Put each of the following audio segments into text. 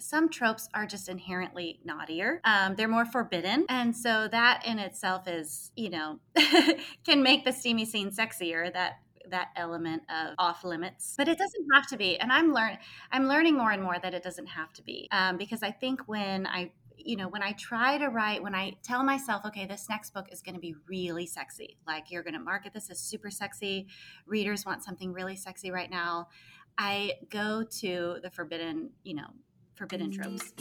some tropes are just inherently naughtier. Um, they're more forbidden. And so that in itself is, you know, can make the steamy scene sexier. That that element of off limits but it doesn't have to be and i'm learn i'm learning more and more that it doesn't have to be um, because i think when i you know, when I try to write, when I tell myself, okay, this next book is going to be really sexy, like you're going to market this as super sexy, readers want something really sexy right now, I go to the forbidden, you know, forbidden tropes.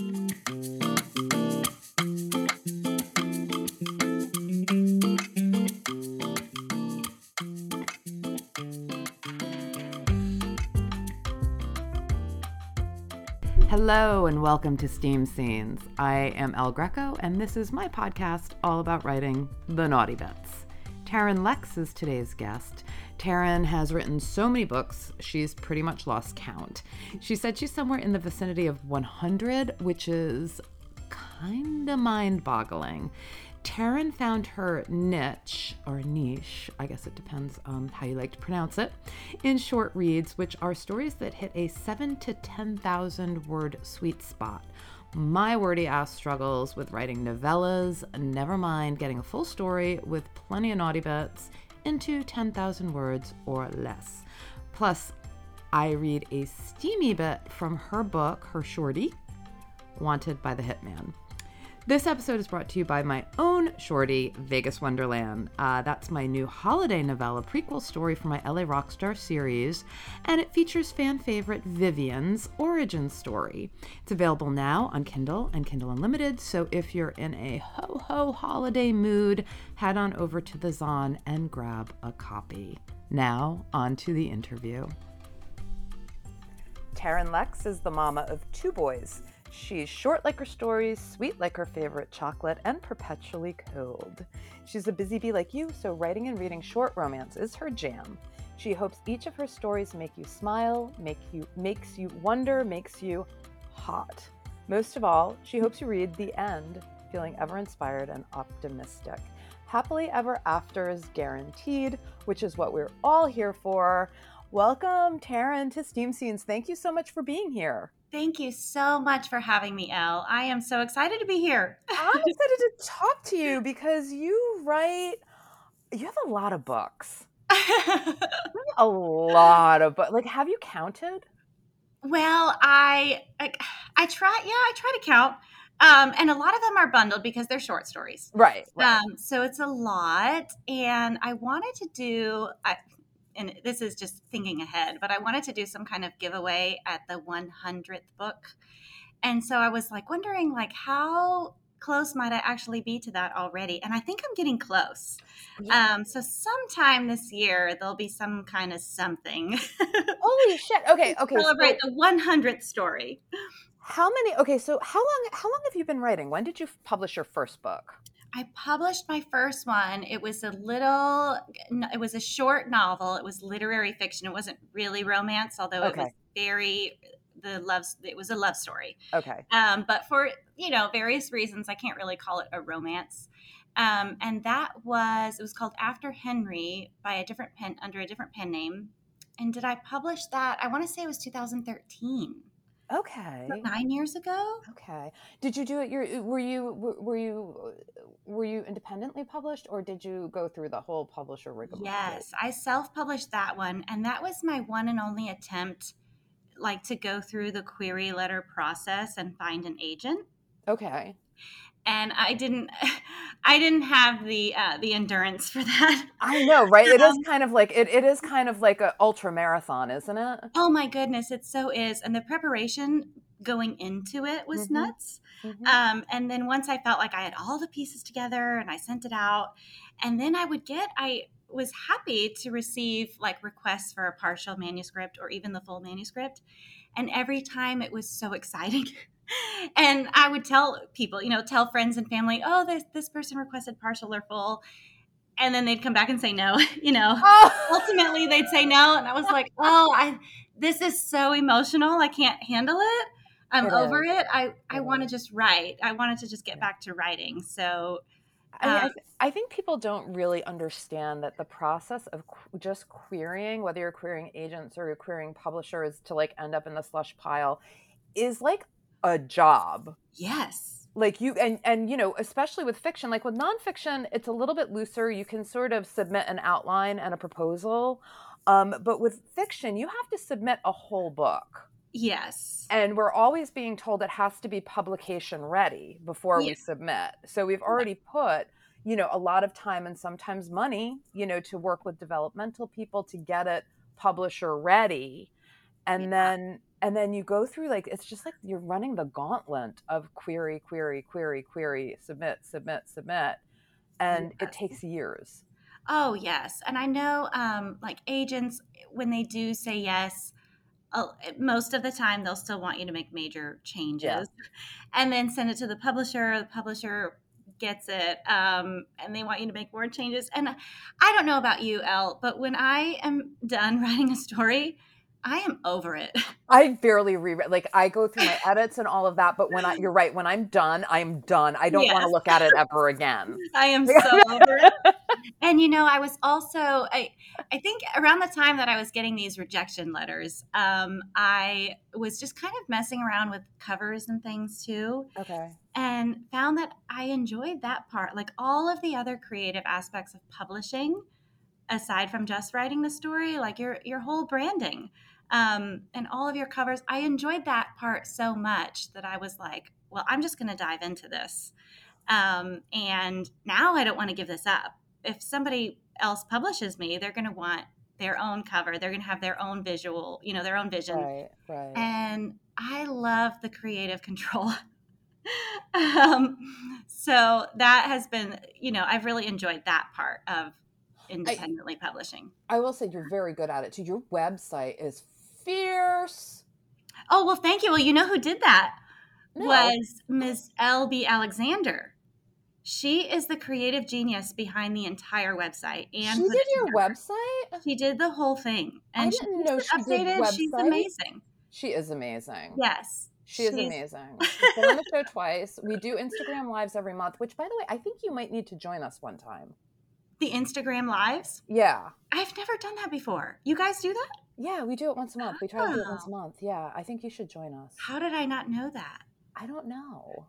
Hello and welcome to Steam Scenes. I am Elle Greco, and this is my podcast all about writing the naughty bits. Taryn Lex is today's guest. Taryn has written so many books, she's pretty much lost count. She said she's somewhere in the vicinity of 100, which is kind of mind boggling. Taryn found her niche, or niche, I guess it depends on how you like to pronounce it, in short reads, which are stories that hit a 7 to 10,000 word sweet spot. My wordy ass struggles with writing novellas, never mind getting a full story with plenty of naughty bits into 10,000 words or less. Plus, I read a steamy bit from her book, her shorty, Wanted by the Hitman. This episode is brought to you by my own shorty, Vegas Wonderland. Uh, that's my new holiday novella prequel story for my LA Rockstar series, and it features fan favorite Vivian's origin story. It's available now on Kindle and Kindle Unlimited, so if you're in a ho ho holiday mood, head on over to the Zon and grab a copy. Now, on to the interview. Taryn Lex is the mama of two boys. She's short like her stories, sweet like her favorite chocolate, and perpetually cold. She's a busy bee like you, so writing and reading short romance is her jam. She hopes each of her stories make you smile, make you makes you wonder, makes you hot. Most of all, she hopes you read the end feeling ever inspired and optimistic. Happily ever after is guaranteed, which is what we're all here for. Welcome, Taryn, to Steam Scenes. Thank you so much for being here. Thank you so much for having me, Elle. I am so excited to be here. I'm excited to talk to you because you write, you have a lot of books. a lot of books. Like, have you counted? Well, I, I, I try. Yeah, I try to count. Um, and a lot of them are bundled because they're short stories. Right. right. Um, so it's a lot. And I wanted to do, I, and this is just thinking ahead, but I wanted to do some kind of giveaway at the 100th book. And so I was like wondering like how close might I actually be to that already? And I think I'm getting close. Yeah. Um, so sometime this year there'll be some kind of something. Holy shit! Okay, okay. Celebrate so, the 100th story. How many? Okay, so how long? How long have you been writing? When did you publish your first book? I published my first one. It was a little, it was a short novel. It was literary fiction. It wasn't really romance, although okay. it was very the love. It was a love story. Okay. Um, but for you know various reasons, I can't really call it a romance. Um, and that was it was called After Henry by a different pen under a different pen name. And did I publish that? I want to say it was 2013. Okay. Nine years ago. Okay. Did you do it? Your uh, were you were you uh, were you independently published, or did you go through the whole publisher rigmarole? Yes, I self-published that one, and that was my one and only attempt, like to go through the query letter process and find an agent. Okay and I didn't I didn't have the uh, the endurance for that. I know, right? It is um, kind of like it, it is kind of like an ultra marathon, isn't it? Oh my goodness, it so is. And the preparation going into it was mm-hmm. nuts. Mm-hmm. Um, and then once I felt like I had all the pieces together and I sent it out, and then I would get I was happy to receive like requests for a partial manuscript or even the full manuscript. And every time it was so exciting and I would tell people, you know, tell friends and family, oh, this this person requested partial or full. And then they'd come back and say no, you know. Oh. Ultimately they'd say no. And I was like, oh, I this is so emotional. I can't handle it. I'm it over is. it. I, I want to just write. I wanted to just get back to writing. So I, mean, I, um, th- I, think people don't really understand that the process of qu- just querying, whether you're querying agents or you're querying publishers to like end up in the slush pile, is like a job. Yes. Like you and and you know, especially with fiction, like with nonfiction, it's a little bit looser. You can sort of submit an outline and a proposal. Um, but with fiction, you have to submit a whole book. Yes. And we're always being told it has to be publication ready before we submit. So we've already put, you know, a lot of time and sometimes money, you know, to work with developmental people to get it publisher ready. And yeah. then and then you go through like it's just like you're running the gauntlet of query, query, query, query, submit, submit, submit. And yes. it takes years. Oh, yes. And I know um like agents when they do say yes, most of the time they'll still want you to make major changes yeah. and then send it to the publisher the publisher gets it um, and they want you to make more changes and i don't know about you Elle but when i am done writing a story I am over it. I barely reread. Like I go through my edits and all of that, but when I, you're right, when I'm done, I'm done. I don't yes. want to look at it ever again. I am so over it. And you know, I was also I I think around the time that I was getting these rejection letters, um, I was just kind of messing around with covers and things too. Okay. And found that I enjoyed that part. Like all of the other creative aspects of publishing aside from just writing the story, like your your whole branding um, and all of your covers. I enjoyed that part so much that I was like, well, I'm just going to dive into this. Um, and now I don't want to give this up. If somebody else publishes me, they're going to want their own cover. They're going to have their own visual, you know, their own vision. Right, right. And I love the creative control. um, so that has been, you know, I've really enjoyed that part of independently I, publishing. I will say you're very good at it too. Your website is fierce. Oh, well, thank you. Well, you know who did that? No. Was Ms. L.B. Alexander. She is the creative genius behind the entire website. And she did your website? She did the whole thing. And I didn't know she updated. Did She's amazing. She is amazing. Yes. She is amazing. She's been on the show twice. We do Instagram lives every month, which, by the way, I think you might need to join us one time. The Instagram lives? Yeah. I've never done that before. You guys do that? Yeah, we do it once a month. We try to do it once a month. Yeah, I think you should join us. How did I not know that? I don't know.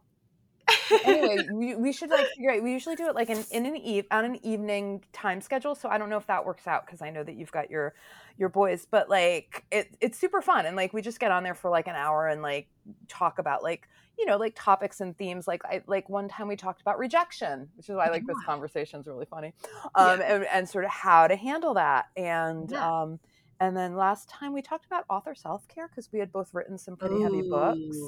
anyway, we, we should like figure out. We usually do it like in, in an eve on an evening time schedule. So I don't know if that works out because I know that you've got your your boys, but like it it's super fun and like we just get on there for like an hour and like talk about like you know like topics and themes. Like I like one time we talked about rejection, which is why I like this conversation is really funny, um, yeah. and, and sort of how to handle that and. Yeah. um and then last time we talked about author self care because we had both written some pretty Ooh. heavy books.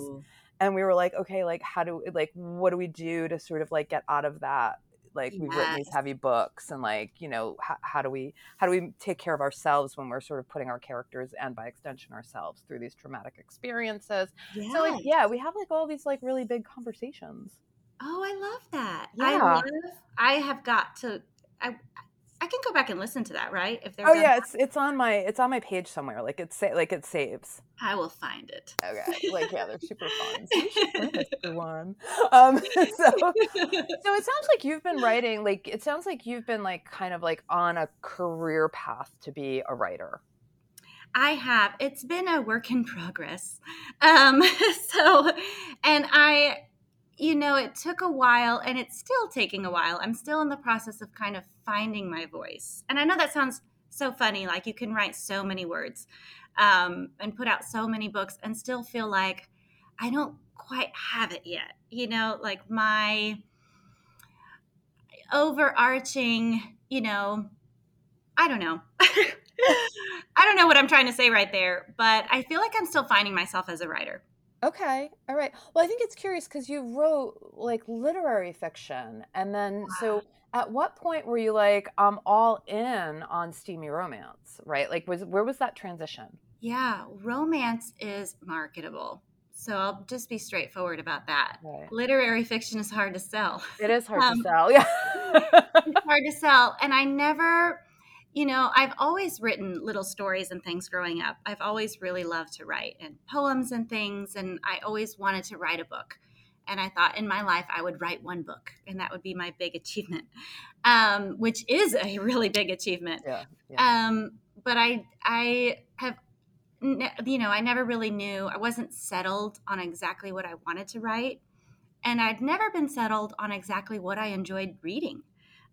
And we were like, okay, like how do like what do we do to sort of like get out of that? Like we've written these heavy books, and like you know, how, how do we how do we take care of ourselves when we're sort of putting our characters and by extension ourselves through these traumatic experiences? Yes. So like yeah, we have like all these like really big conversations. Oh, I love that. Yeah. I love. I have got to. I I can go back and listen to that, right? If there's oh yeah, it's it's on my it's on my page somewhere. Like it's sa- like it saves. I will find it. Okay, like yeah, they're super fun. So one. Um, so so it sounds like you've been writing. Like it sounds like you've been like kind of like on a career path to be a writer. I have. It's been a work in progress. Um, so, and I you know, it took a while and it's still taking a while. I'm still in the process of kind of finding my voice. And I know that sounds so funny. Like you can write so many words um, and put out so many books and still feel like I don't quite have it yet. You know, like my overarching, you know, I don't know. I don't know what I'm trying to say right there, but I feel like I'm still finding myself as a writer. Okay. All right. Well, I think it's curious because you wrote like literary fiction. And then, so at what point were you like, I'm all in on steamy romance, right? Like, was where was that transition? Yeah, romance is marketable. So I'll just be straightforward about that. Right. Literary fiction is hard to sell. It is hard um, to sell. Yeah. it's hard to sell. And I never you know, I've always written little stories and things growing up. I've always really loved to write and poems and things, and I always wanted to write a book. And I thought in my life I would write one book, and that would be my big achievement, um, which is a really big achievement. Yeah, yeah. Um, but I I have you know, I never really knew. I wasn't settled on exactly what I wanted to write, and I'd never been settled on exactly what I enjoyed reading.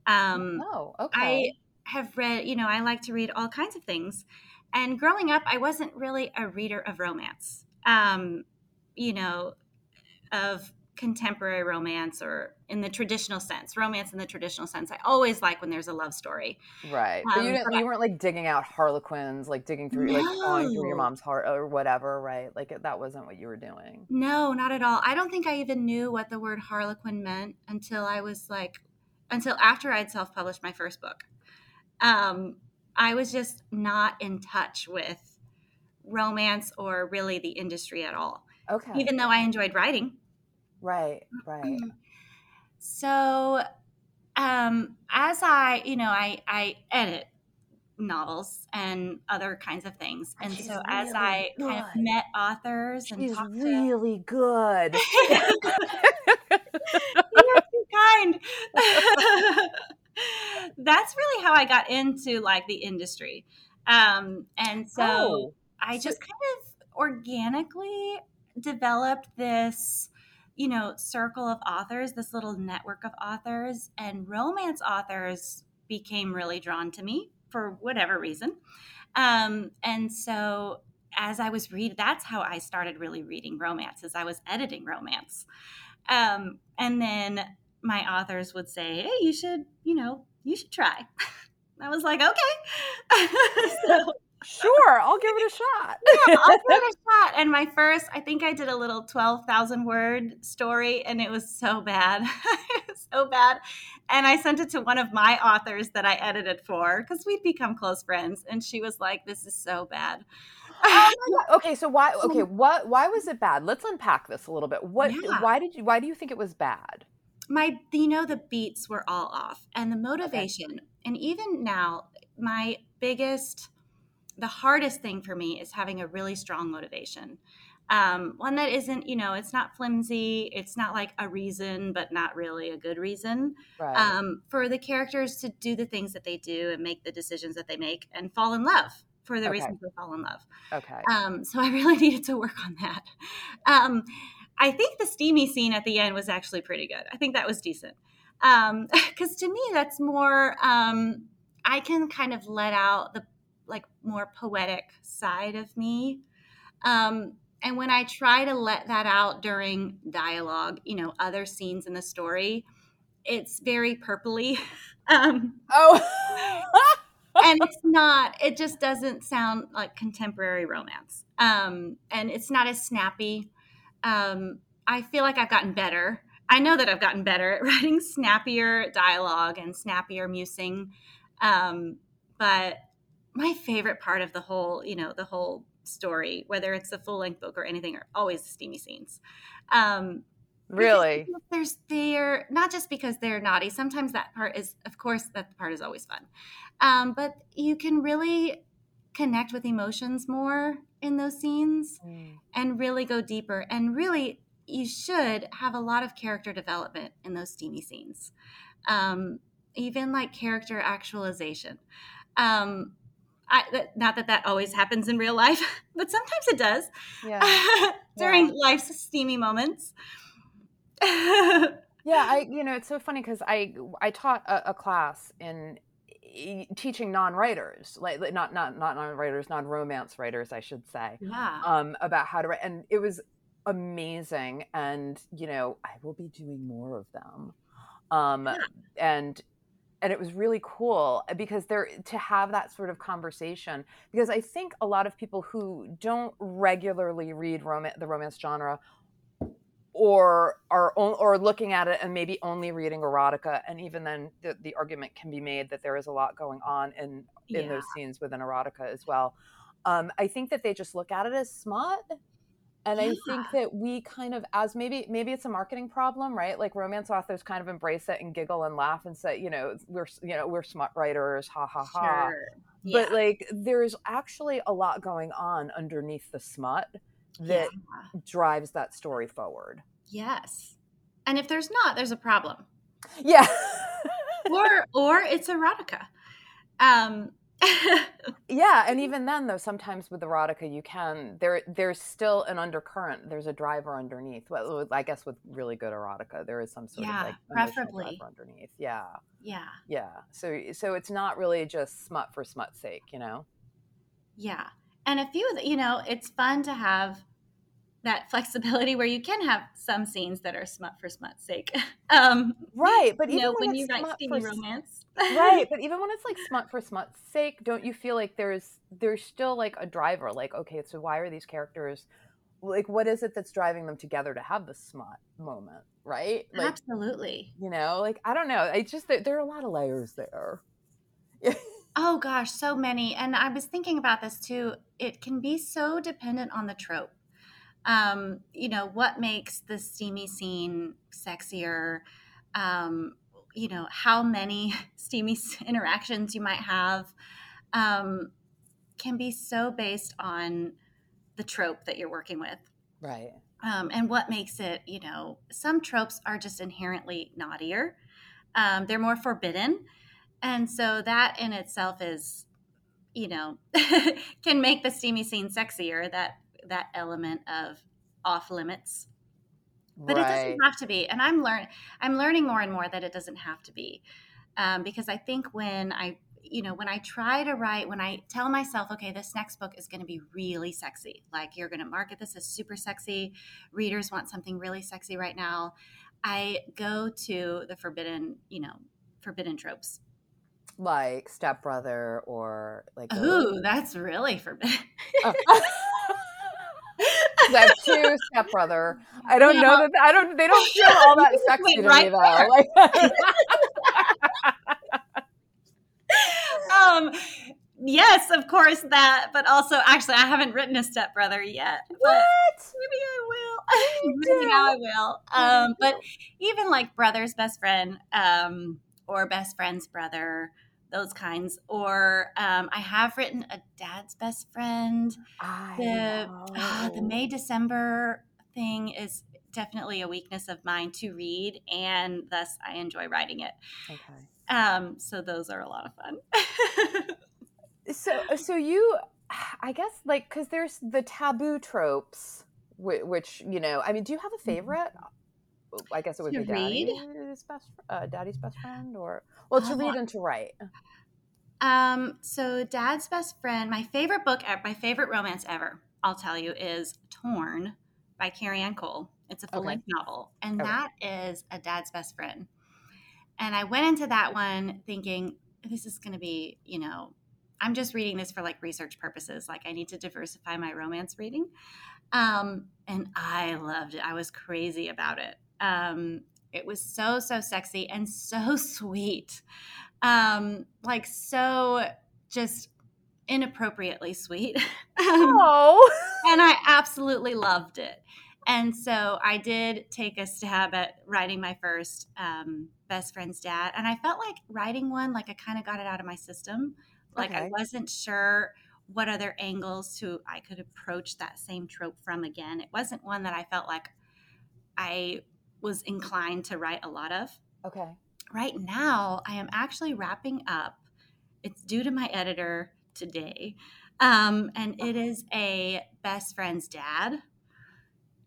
Um, oh, okay. I have read, you know, I like to read all kinds of things, and growing up, I wasn't really a reader of romance. Um, you know, of contemporary romance or in the traditional sense, romance in the traditional sense. I always like when there's a love story. Right. Um, but you didn't, you weren't like digging out harlequins, like digging through, no. like through your mom's heart or whatever, right? Like that wasn't what you were doing. No, not at all. I don't think I even knew what the word harlequin meant until I was like, until after I'd self published my first book. Um, I was just not in touch with romance or really the industry at all. Okay. Even though I enjoyed writing. Right, right. So um as I, you know, I I edit novels and other kinds of things. And She's so really as I good. kind of met authors She's and talked really to... good. You're too kind. That's really how I got into like the industry. Um and so oh, I just kind of organically developed this you know, circle of authors, this little network of authors, and romance authors became really drawn to me for whatever reason. Um, and so as I was reading, that's how I started really reading romance, as I was editing romance. Um, and then my authors would say, Hey, you should, you know, you should try. I was like, okay. so, Sure, I'll give it a shot. yeah, I'll give it a shot. And my first, I think I did a little 12,000 word story and it was so bad. so bad. And I sent it to one of my authors that I edited for because we'd become close friends. And she was like, this is so bad. oh okay, so why okay, mm-hmm. what why was it bad? Let's unpack this a little bit. What yeah. why did you why do you think it was bad? My you know the beats were all off and the motivation okay. and even now my biggest the hardest thing for me is having a really strong motivation. Um, one that isn't, you know, it's not flimsy. It's not like a reason, but not really a good reason right. um, for the characters to do the things that they do and make the decisions that they make and fall in love for the okay. reasons they fall in love. Okay. Um, so I really needed to work on that. I think the steamy scene at the end was actually pretty good. I think that was decent. Because um, to me, that's more, um, I can kind of let out the like more poetic side of me. Um, and when I try to let that out during dialogue, you know, other scenes in the story, it's very purpley. Um, oh. and it's not, it just doesn't sound like contemporary romance. Um, and it's not as snappy. Um, I feel like I've gotten better. I know that I've gotten better at writing snappier dialogue and snappier musing. Um, but my favorite part of the whole, you know, the whole story, whether it's the full length book or anything, are always the steamy scenes. Um, really, there's they're not just because they're naughty. Sometimes that part is, of course, that part is always fun, um, but you can really connect with emotions more in those scenes mm. and really go deeper. And really, you should have a lot of character development in those steamy scenes, um, even like character actualization. Um, I, not that that always happens in real life, but sometimes it does yeah. during yeah. life's steamy moments. yeah, I you know it's so funny because I I taught a, a class in teaching non-writers like not not not non-writers non-romance writers i should say yeah. um about how to write and it was amazing and you know i will be doing more of them um yeah. and and it was really cool uh, because there to have that sort of conversation because i think a lot of people who don't regularly read rom- the romance genre or are or looking at it and maybe only reading erotica and even then the, the argument can be made that there is a lot going on in in yeah. those scenes within erotica as well um, i think that they just look at it as smut and yeah. i think that we kind of as maybe maybe it's a marketing problem right like romance authors kind of embrace it and giggle and laugh and say you know we're you know we're smut writers ha ha ha sure. yeah. but like there's actually a lot going on underneath the smut that yeah. drives that story forward yes and if there's not there's a problem yeah or or it's erotica um yeah, and even then though sometimes with erotica you can there there's still an undercurrent. There's a driver underneath. Well, I guess with really good erotica there is some sort yeah, of like preferably driver underneath. Yeah. Yeah. Yeah. So so it's not really just smut for smut's sake, you know. Yeah. And a few of the, you know, it's fun to have that flexibility where you can have some scenes that are smut for smut's sake. Um, right, but you even know, when, when you write steamy for, romance, right? But even when it's like smut for smut's sake, don't you feel like there's there's still like a driver? Like, okay, so why are these characters? Like, what is it that's driving them together to have the smut moment? Right? Like, Absolutely. You know, like I don't know. I just there are a lot of layers there. oh gosh, so many. And I was thinking about this too. It can be so dependent on the trope um, you know, what makes the steamy scene sexier? Um, you know, how many steamy interactions you might have um, can be so based on the trope that you're working with. Right. Um, and what makes it, you know, some tropes are just inherently naughtier. Um, they're more forbidden. And so that in itself is, you know, can make the steamy scene sexier. That that element of off limits but right. it doesn't have to be and i'm learn i'm learning more and more that it doesn't have to be um, because i think when i you know when i try to write when i tell myself okay this next book is going to be really sexy like you're going to market this as super sexy readers want something really sexy right now i go to the forbidden you know forbidden tropes like stepbrother or like ooh that's really forbidden oh. that two stepbrother. I don't yeah. know that I don't. They don't feel all that sexy to right me though. Like, um. Yes, of course that, but also actually I haven't written a stepbrother yet. What? Maybe I will. maybe now I will. Um, but even like brother's best friend, um, or best friend's brother, those kinds. Or um, I have written a dad's best friend. I the uh, the May December thing is definitely a weakness of mine to read, and thus I enjoy writing it. Okay. Um, so those are a lot of fun. so so you, I guess like because there's the taboo tropes, which, which, you know, I mean, do you have a mm-hmm. I guess it would to be daddy's best, uh, daddy's best friend, or well, to read and to write. Um, so dad's best friend, my favorite book, my favorite romance ever, I'll tell you, is Torn by Carrie Ann Cole. It's a full length okay. novel, and okay. that is a dad's best friend. And I went into that one thinking, this is going to be, you know, I'm just reading this for like research purposes. Like I need to diversify my romance reading. Um, and I loved it. I was crazy about it. Um, it was so, so sexy and so sweet. Um, like, so just inappropriately sweet. oh. and I absolutely loved it. And so I did take a stab at writing my first um, best friend's dad. And I felt like writing one, like I kind of got it out of my system. Like okay. I wasn't sure what other angles to I could approach that same trope from again. It wasn't one that I felt like I was inclined to write a lot of. Okay. Right now, I am actually wrapping up. It's due to my editor today. Um, and it is a best friend's dad.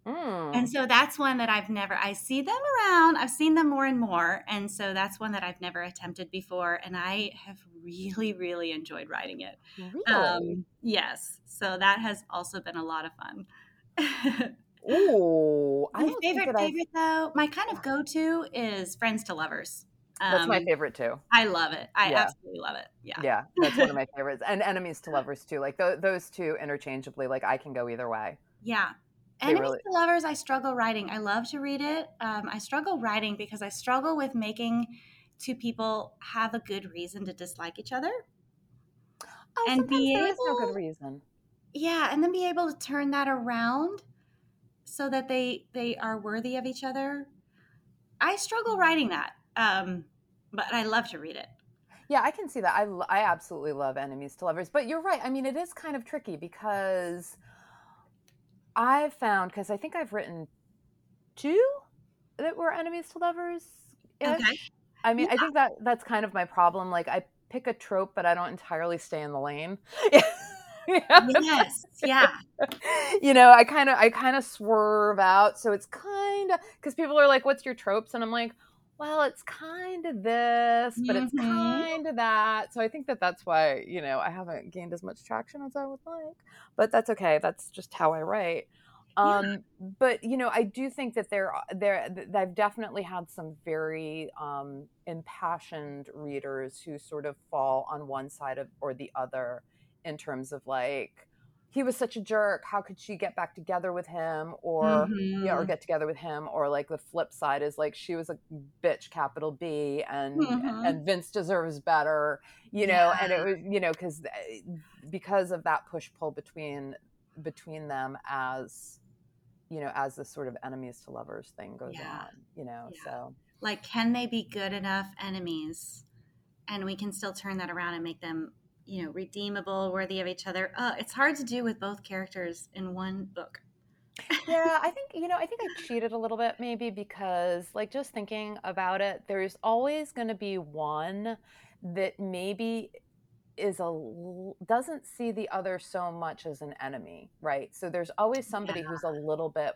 Mm. And so that's one that I've never, I see them around. I've seen them more and more. And so that's one that I've never attempted before. And I have really, really enjoyed writing it. Really? Um, yes. So that has also been a lot of fun. Oh, my favorite favorite though, my kind of go to is Friends to Lovers. Um, that's my um, favorite too. I love it. I yeah. absolutely love it. Yeah. Yeah, that's one of my favorites. And Enemies to Lovers too. Like th- those two interchangeably. Like I can go either way. Yeah. They Enemies really... to Lovers, I struggle writing. I love to read it. Um, I struggle writing because I struggle with making two people have a good reason to dislike each other. Oh, and be able, no good reason. Yeah, and then be able to turn that around so that they they are worthy of each other. I struggle writing that, um, but I love to read it. Yeah, I can see that. I, I absolutely love enemies to lovers, but you're right. I mean, it is kind of tricky because I've found because I think I've written two that were enemies to lovers. Okay. I mean, yeah. I think that that's kind of my problem. Like I pick a trope, but I don't entirely stay in the lane. yes, yeah. you know, I kind of I kind of swerve out, so it's kind of because people are like, "What's your tropes?" and I'm like, "Well, it's kind of this, but mm-hmm. it's kind of that." So I think that that's why you know I haven't gained as much traction as I would like, but that's okay. That's just how I write. Um, yeah. but you know, I do think that there, are there, I've definitely had some very um, impassioned readers who sort of fall on one side of or the other in terms of like he was such a jerk how could she get back together with him or mm-hmm. yeah or get together with him or like the flip side is like she was a bitch capital b and mm-hmm. and vince deserves better you know yeah. and it was you know because because of that push pull between between them as you know as the sort of enemies to lovers thing goes yeah. on you know yeah. so like can they be good enough enemies and we can still turn that around and make them you know redeemable worthy of each other uh, it's hard to do with both characters in one book yeah i think you know i think i cheated a little bit maybe because like just thinking about it there's always going to be one that maybe is a doesn't see the other so much as an enemy right so there's always somebody yeah. who's a little bit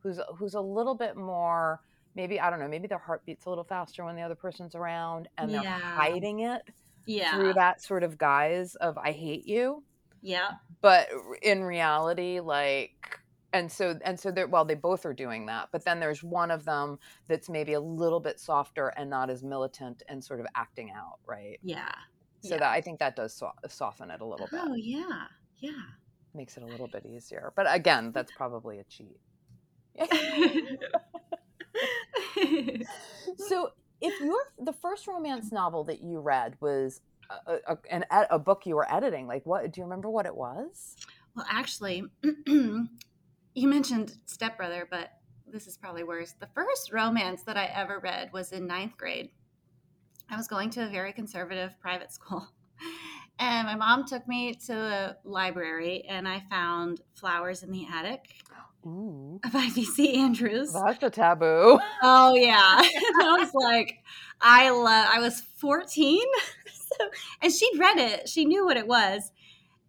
who's who's a little bit more maybe i don't know maybe their heart beats a little faster when the other person's around and they're yeah. hiding it yeah. through that sort of guise of I hate you. Yeah. But in reality, like and so and so they're well they both are doing that but then there's one of them that's maybe a little bit softer and not as militant and sort of acting out right yeah so yeah. that i think that does so- soften it a little bit oh yeah yeah makes it a little bit easier but again that's probably a cheat so if your the first romance novel that you read was a, a, an, a book you were editing, like what do you remember what it was? Well, actually, you mentioned Stepbrother, but this is probably worse. The first romance that I ever read was in ninth grade. I was going to a very conservative private school. And my mom took me to a library and I found Flowers in the Attic. Oh, Ooh. by VC Andrews. That's a taboo. Oh yeah. I was like, I love I was 14. so, and she'd read it. She knew what it was.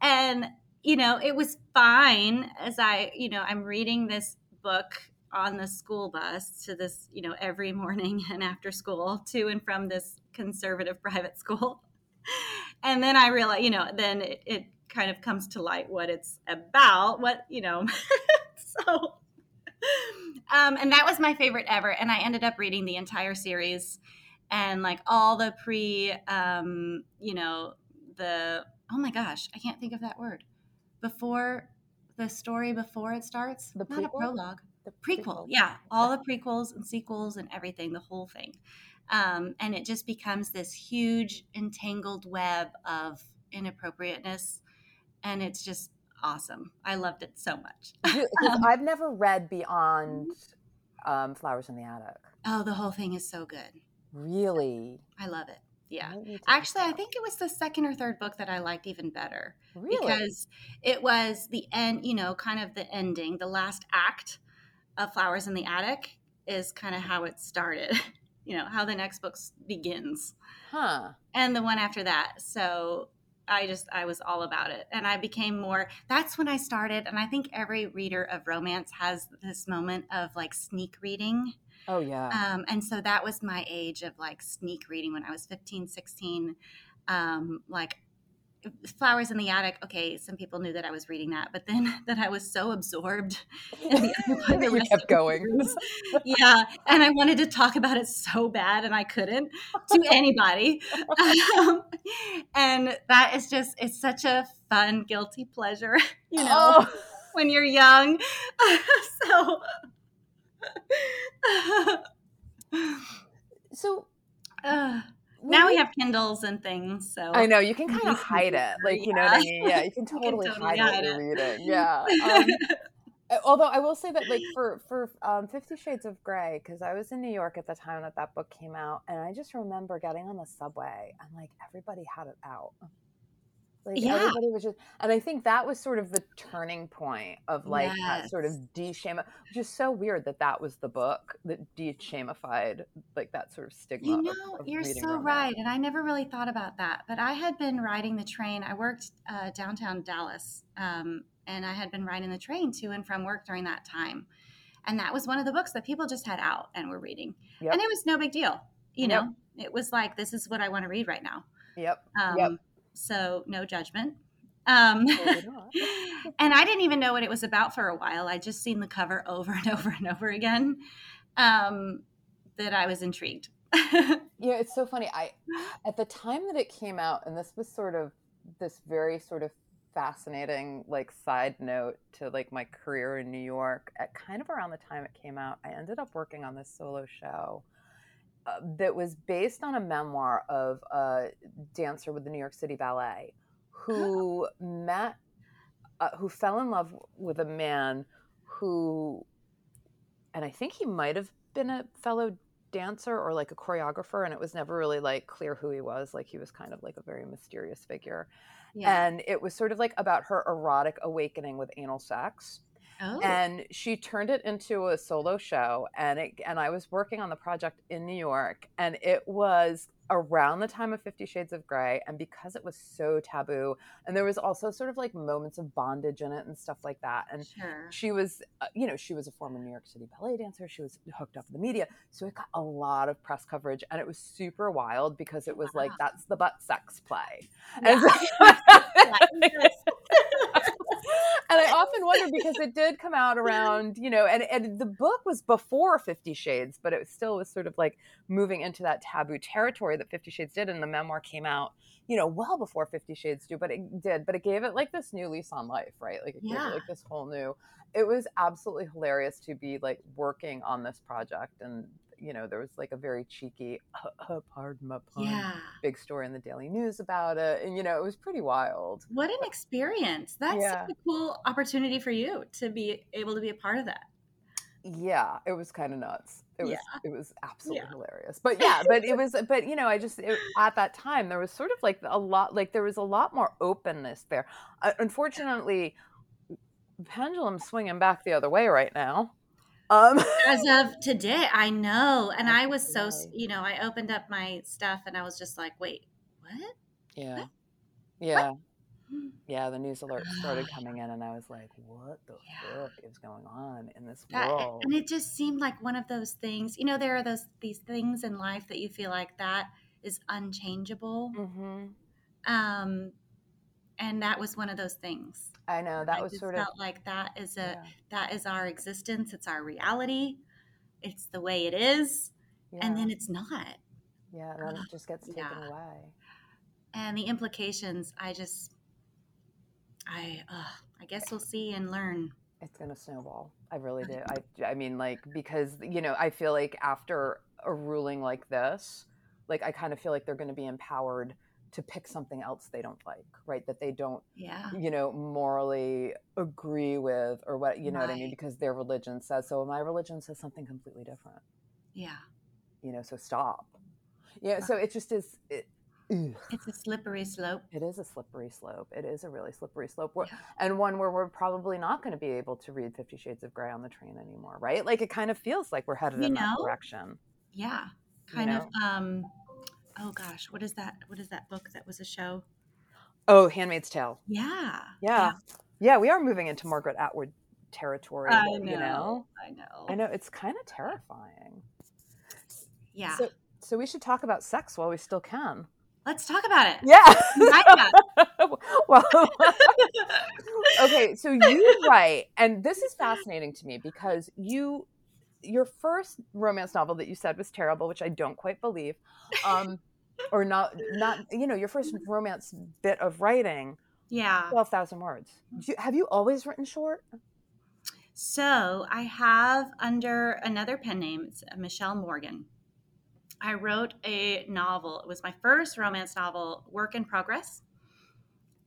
And, you know, it was fine as I, you know, I'm reading this book on the school bus to this, you know, every morning and after school to and from this conservative private school. And then I realized, you know, then it, it kind of comes to light what it's about, what, you know, so um, and that was my favorite ever. And I ended up reading the entire series and like all the pre, um, you know, the, oh my gosh, I can't think of that word. Before the story, before it starts, the not a prologue, the prequel. prequel. Yeah, all the prequels and sequels and everything, the whole thing. Um, and it just becomes this huge entangled web of inappropriateness. And it's just awesome. I loved it so much. um, I've never read beyond um, Flowers in the Attic. Oh, the whole thing is so good. Really? I love it. Yeah. Actually, I think it was the second or third book that I liked even better. Really? Because it was the end, you know, kind of the ending, the last act of Flowers in the Attic is kind of how it started, you know, how the next book begins. Huh. And the one after that. So I just I was all about it and I became more that's when I started and I think every reader of romance has this moment of like sneak reading. Oh yeah. Um, and so that was my age of like sneak reading when I was 15, 16. Um, like Flowers in the Attic. Okay, some people knew that I was reading that, but then that I was so absorbed in the we kept going. yeah, and I wanted to talk about it so bad, and I couldn't to anybody. Um, and that is just—it's such a fun guilty pleasure, you know, oh. when you're young. so, so. Uh, now we have Kindles and things, so I know you can kind of hide it, like you know what I mean. Yeah, you can totally, you can totally hide, hide, it when reading. Yeah. Um, although I will say that, like for for um, Fifty Shades of Grey, because I was in New York at the time that that book came out, and I just remember getting on the subway and like everybody had it out. Like yeah. everybody was just, and I think that was sort of the turning point of like yes. that sort of de-shame, which is so weird that that was the book that de-shamified like that sort of stigma. You know, of, of you're so romance. right, and I never really thought about that. But I had been riding the train. I worked uh, downtown Dallas, um, and I had been riding the train to and from work during that time, and that was one of the books that people just had out and were reading, yep. and it was no big deal. You know, yep. it was like this is what I want to read right now. Yep. Um, yep so no judgment. Um, and I didn't even know what it was about for a while. I just seen the cover over and over and over again. Um, that I was intrigued. yeah, it's so funny. I at the time that it came out, and this was sort of this very sort of fascinating like side note to like my career in New York. At kind of around the time it came out, I ended up working on this solo show that was based on a memoir of a dancer with the New York City Ballet who met, uh, who fell in love with a man who, and I think he might have been a fellow dancer or like a choreographer, and it was never really like clear who he was. Like he was kind of like a very mysterious figure. Yeah. And it was sort of like about her erotic awakening with anal sex. Oh. And she turned it into a solo show and it and I was working on the project in New York and it was around the time of 50 shades of gray and because it was so taboo and there was also sort of like moments of bondage in it and stuff like that and sure. she was uh, you know she was a former new york city ballet dancer she was hooked up with the media so it got a lot of press coverage and it was super wild because it was wow. like that's the butt sex play yeah. and I often wonder because it did come out around, you know, and, and the book was before Fifty Shades, but it still was sort of like moving into that taboo territory that Fifty Shades did. And the memoir came out, you know, well before Fifty Shades do, but it did, but it gave it like this new lease on life, right? Like it yeah. gave it like this whole new. It was absolutely hilarious to be like working on this project and you know, there was like a very cheeky, uh, uh, pardon my pun, yeah. big story in the Daily News about it. And, you know, it was pretty wild. What an experience. That's yeah. a cool opportunity for you to be able to be a part of that. Yeah, it was kind of nuts. It was yeah. it was absolutely hilarious. But yeah, but it was but you know, I just it, at that time there was sort of like a lot like there was a lot more openness there. Uh, unfortunately, pendulum swinging back the other way right now. Um, As of today, I know. And I was so, you know, I opened up my stuff and I was just like, wait, what? Yeah. What? Yeah. What? Yeah, the news alert started coming in, and I was like, "What the yeah. fuck is going on in this that, world?" And it just seemed like one of those things. You know, there are those these things in life that you feel like that is unchangeable. Mm-hmm. Um, and that was one of those things. I know that I was sort felt of like that is a yeah. that is our existence. It's our reality. It's the way it is, yeah. and then it's not. Yeah, then it just gets taken yeah. away. And the implications, I just, I, uh, I guess we'll see and learn. It's gonna snowball. I really do. I, I mean, like because you know, I feel like after a ruling like this, like I kind of feel like they're going to be empowered to pick something else they don't like, right? That they don't, yeah. you know, morally agree with or what, you know right. what I mean? Because their religion says so. My religion says something completely different. Yeah. You know, so stop. Yeah. So it just is. It, it's a slippery slope. It is a slippery slope. It is a really slippery slope, yeah. and one where we're probably not going to be able to read Fifty Shades of Grey on the train anymore, right? Like it kind of feels like we're headed you in know? that direction. Yeah, kind you know? of. um oh gosh, what is that? What is that book that was a show? Oh, Handmaid's Tale. Yeah. Yeah. Yeah, we are moving into Margaret Atwood territory. I know. You know? I know. I know. It's kind of terrifying. Yeah. So, so we should talk about sex while we still can. Let's talk about it. Yeah. well, okay. So you write, and this is fascinating to me because you your first romance novel that you said was terrible, which I don't quite believe, um, or not, not you know, your first romance bit of writing, yeah, twelve thousand words. You, have you always written short? So I have under another pen name, it's Michelle Morgan. I wrote a novel. It was my first romance novel, Work in Progress.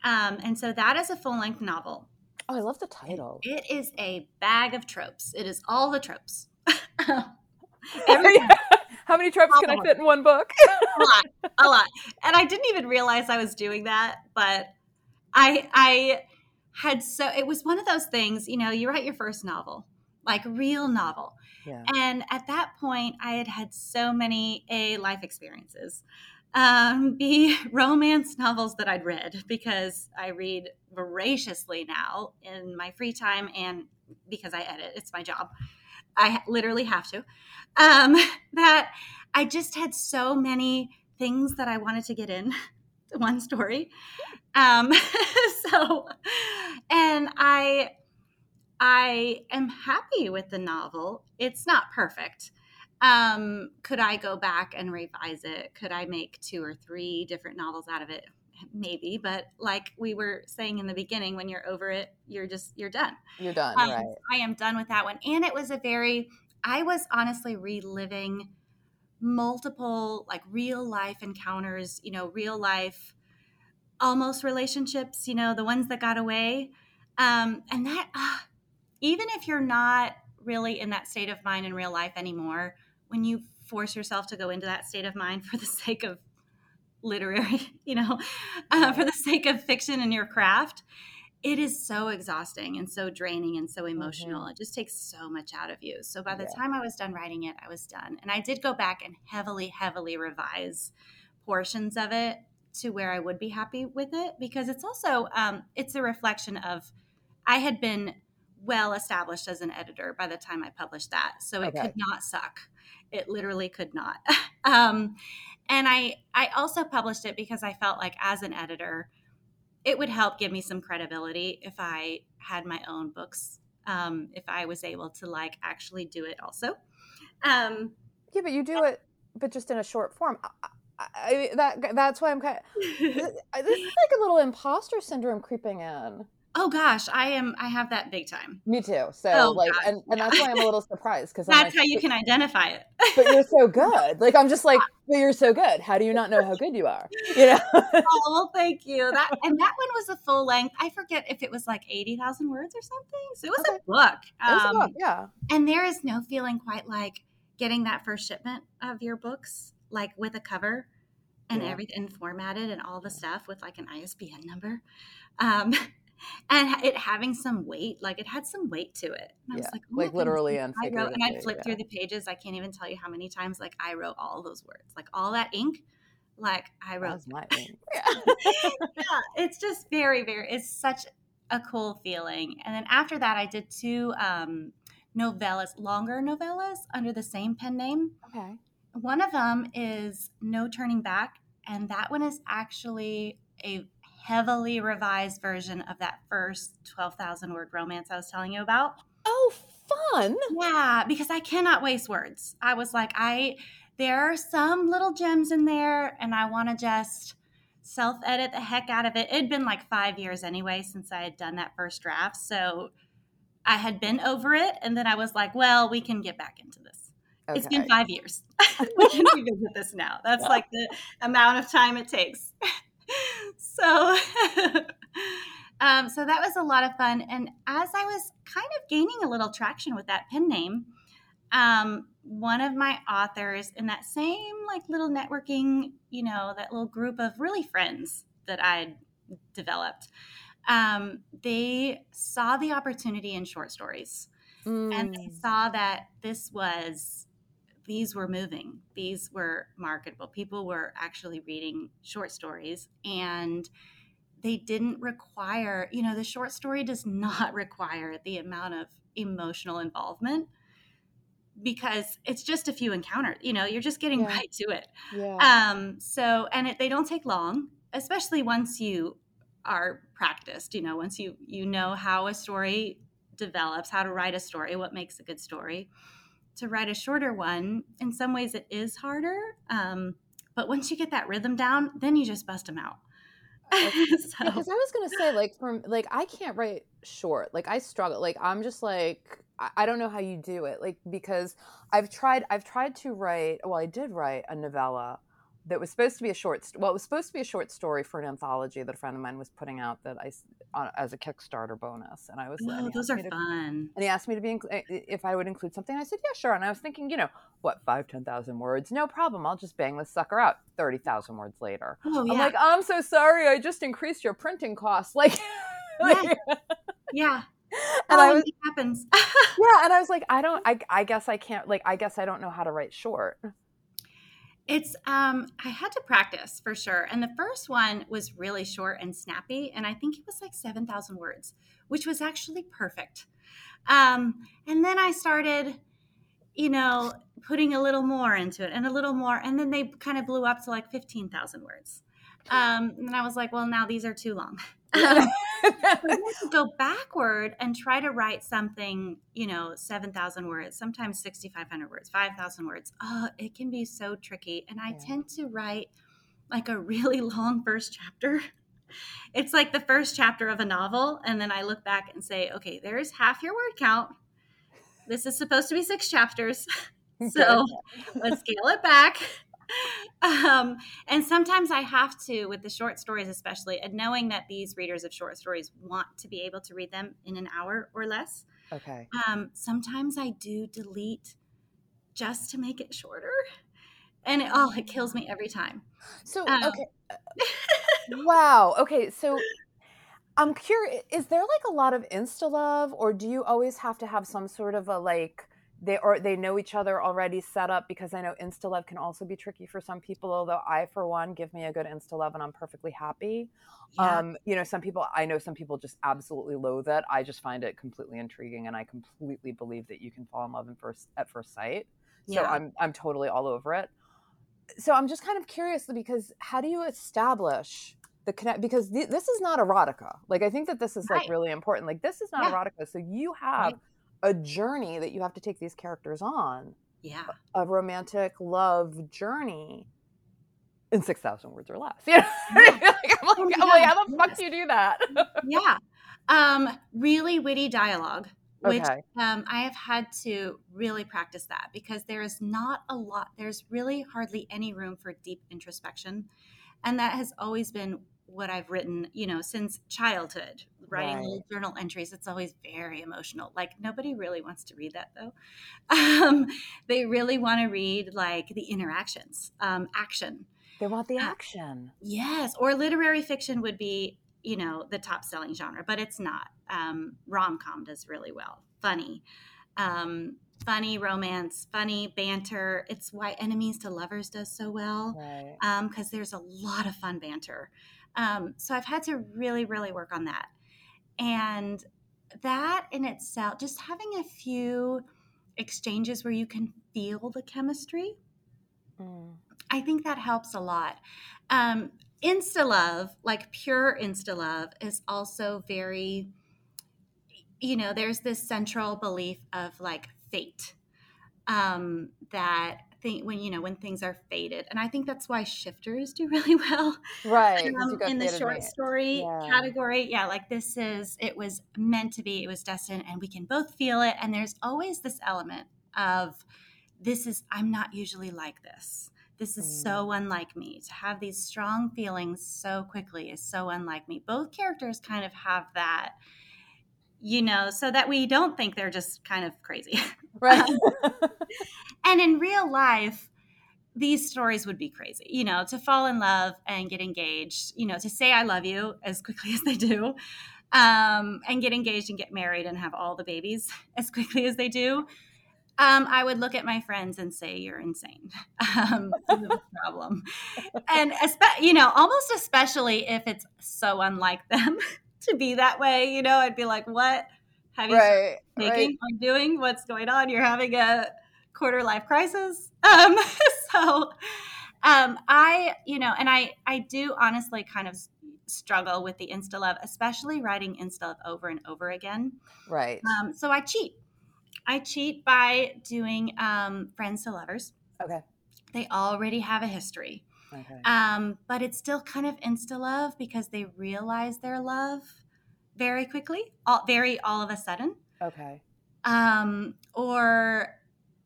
Um, and so that is a full length novel. Oh, I love the title. It is a bag of tropes. It is all the tropes. How many tropes can I fit in one book? a lot, a lot. And I didn't even realize I was doing that, but I I had so it was one of those things, you know, you write your first novel, like real novel. Yeah. And at that point, I had had so many A, life experiences, um, B, romance novels that I'd read because I read voraciously now in my free time and because I edit, it's my job. I literally have to. Um, that I just had so many things that I wanted to get in one story. Um, so, and I, I am happy with the novel. It's not perfect. Um, could I go back and revise it? Could I make two or three different novels out of it? Maybe, but like we were saying in the beginning, when you're over it, you're just you're done. You're done, um, right? I am done with that one. And it was a very, I was honestly reliving multiple like real life encounters. You know, real life almost relationships. You know, the ones that got away, um, and that. Uh, even if you're not really in that state of mind in real life anymore, when you force yourself to go into that state of mind for the sake of literary, you know, uh, for the sake of fiction and your craft, it is so exhausting and so draining and so emotional. Mm-hmm. It just takes so much out of you. So by the yeah. time I was done writing it, I was done. And I did go back and heavily, heavily revise portions of it to where I would be happy with it because it's also um, it's a reflection of I had been well established as an editor by the time I published that. So it okay. could not suck. It literally could not. um, and I I also published it because I felt like as an editor, it would help give me some credibility if I had my own books. Um, if I was able to like actually do it also. Um, yeah, but you do it, but just in a short form. I, I, that that's why I'm kind of. this is like a little imposter syndrome creeping in. Oh gosh, I am. I have that big time. Me too. So oh, like, gosh. and, and that's why I'm a little surprised because that's like, how you can identify it. but you're so good. Like I'm just like, but you're so good. How do you not know how good you are? You know. oh well, thank you. That and that one was a full length. I forget if it was like eighty thousand words or something. So it was okay. a book. Um, it was a book. Yeah. And there is no feeling quite like getting that first shipment of your books, like with a cover and yeah. everything formatted and all the stuff with like an ISBN number. Um, and it having some weight, like it had some weight to it. And I yeah, was like, oh like literally and I wrote, and I flipped yeah. through the pages. I can't even tell you how many times like I wrote all those words, like all that ink. Like I wrote my ink. yeah. yeah, it's just very, very. It's such a cool feeling. And then after that, I did two um, novellas, longer novellas under the same pen name. Okay. One of them is No Turning Back, and that one is actually a heavily revised version of that first 12,000 word romance I was telling you about. Oh, fun. Yeah, because I cannot waste words. I was like, I, there are some little gems in there, and I want to just self edit the heck out of it. It had been like five years anyway since I had done that first draft. So I had been over it. And then I was like, well, we can get back into this. Okay. It's been five years. we can revisit this now. That's like the amount of time it takes. so um, so that was a lot of fun and as i was kind of gaining a little traction with that pen name um, one of my authors in that same like little networking you know that little group of really friends that I'd developed um, they saw the opportunity in short stories mm. and they mm. saw that this was these were moving, these were marketable. People were actually reading short stories and they didn't require, you know, the short story does not require the amount of emotional involvement because it's just a few encounters, you know, you're just getting yeah. right to it. Yeah. Um, so, and it, they don't take long, especially once you are practiced, you know, once you, you know how a story develops, how to write a story, what makes a good story to write a shorter one, in some ways it is harder. Um, but once you get that rhythm down, then you just bust them out. so. Because I was gonna say, like, from like I can't write short. Like I struggle. Like I'm just like I don't know how you do it. Like because I've tried I've tried to write. Well, I did write a novella that was supposed to be a short. Well, it was supposed to be a short story for an anthology that a friend of mine was putting out that I uh, as a Kickstarter bonus, and I was. Oh, and those are to, fun. And he asked me to be if I would include something. I said, yeah, sure. And I was thinking, you know, what five, ten thousand words? No problem. I'll just bang this sucker out. Thirty thousand words later. Oh yeah. I'm like, I'm so sorry. I just increased your printing costs. Like. yeah. yeah. And I was, it happens. yeah, and I was like, I don't. I, I guess I can't. Like, I guess I don't know how to write short. It's um I had to practice for sure. And the first one was really short and snappy and I think it was like 7,000 words, which was actually perfect. Um and then I started you know putting a little more into it and a little more and then they kind of blew up to like 15,000 words. Um and I was like, well now these are too long. Um, go backward and try to write something, you know, 7,000 words, sometimes 6,500 words, 5,000 words. Oh, it can be so tricky. And I yeah. tend to write like a really long first chapter. It's like the first chapter of a novel. And then I look back and say, okay, there's half your word count. This is supposed to be six chapters. So let's scale it back um, and sometimes I have to, with the short stories especially, and knowing that these readers of short stories want to be able to read them in an hour or less. Okay. Um, sometimes I do delete just to make it shorter. And it, oh, it kills me every time. So, um, okay. wow. Okay. So I'm curious, is there like a lot of insta love, or do you always have to have some sort of a like, they or they know each other already set up because I know insta love can also be tricky for some people. Although I, for one, give me a good insta love and I'm perfectly happy. Yeah. Um, you know, some people I know some people just absolutely loathe it. I just find it completely intriguing, and I completely believe that you can fall in love in first at first sight. So yeah. I'm I'm totally all over it. So I'm just kind of curious because how do you establish the connect because th- this is not erotica like i think that this is like really important like this is not yeah. erotica so you have right a journey that you have to take these characters on. Yeah. A romantic love journey in 6,000 words or less. You know? Yeah. like, I'm, like, oh, I'm like, how the fuck do you do that? yeah. Um, really witty dialogue, which okay. um, I have had to really practice that because there is not a lot, there's really hardly any room for deep introspection. And that has always been what I've written, you know, since childhood, writing right. little journal entries. It's always very emotional. Like nobody really wants to read that though. Um, they really want to read like the interactions, um, action. They want the uh, action. Uh, yes, or literary fiction would be, you know, the top selling genre, but it's not. Um, Rom com does really well. Funny. Um, funny romance, funny banter. It's why Enemies to Lovers does so well because right. um, there's a lot of fun banter. Um, so I've had to really, really work on that. And that in itself, just having a few exchanges where you can feel the chemistry, mm. I think that helps a lot. Um, insta love, like pure insta love, is also very, you know, there's this central belief of like fate um, that thing when you know when things are fated and i think that's why shifters do really well right um, in the short story yeah. category yeah like this is it was meant to be it was destined and we can both feel it and there's always this element of this is i'm not usually like this this is mm. so unlike me to have these strong feelings so quickly is so unlike me both characters kind of have that you know, so that we don't think they're just kind of crazy. Right. and in real life, these stories would be crazy, you know, to fall in love and get engaged, you know, to say I love you as quickly as they do, um, and get engaged and get married and have all the babies as quickly as they do. Um, I would look at my friends and say, "You're insane. Um, problem." And you know, almost especially if it's so unlike them to be that way. You know, I'd be like, what have you right, right. or doing? What's going on? You're having a quarter life crisis. Um, so um, I, you know, and I, I do honestly kind of struggle with the insta love, especially writing insta love over and over again. Right. Um, so I cheat. I cheat by doing um, friends to lovers. Okay. They already have a history. Okay. Um, but it's still kind of insta love because they realize their love very quickly, all, very all of a sudden. Okay. Um, or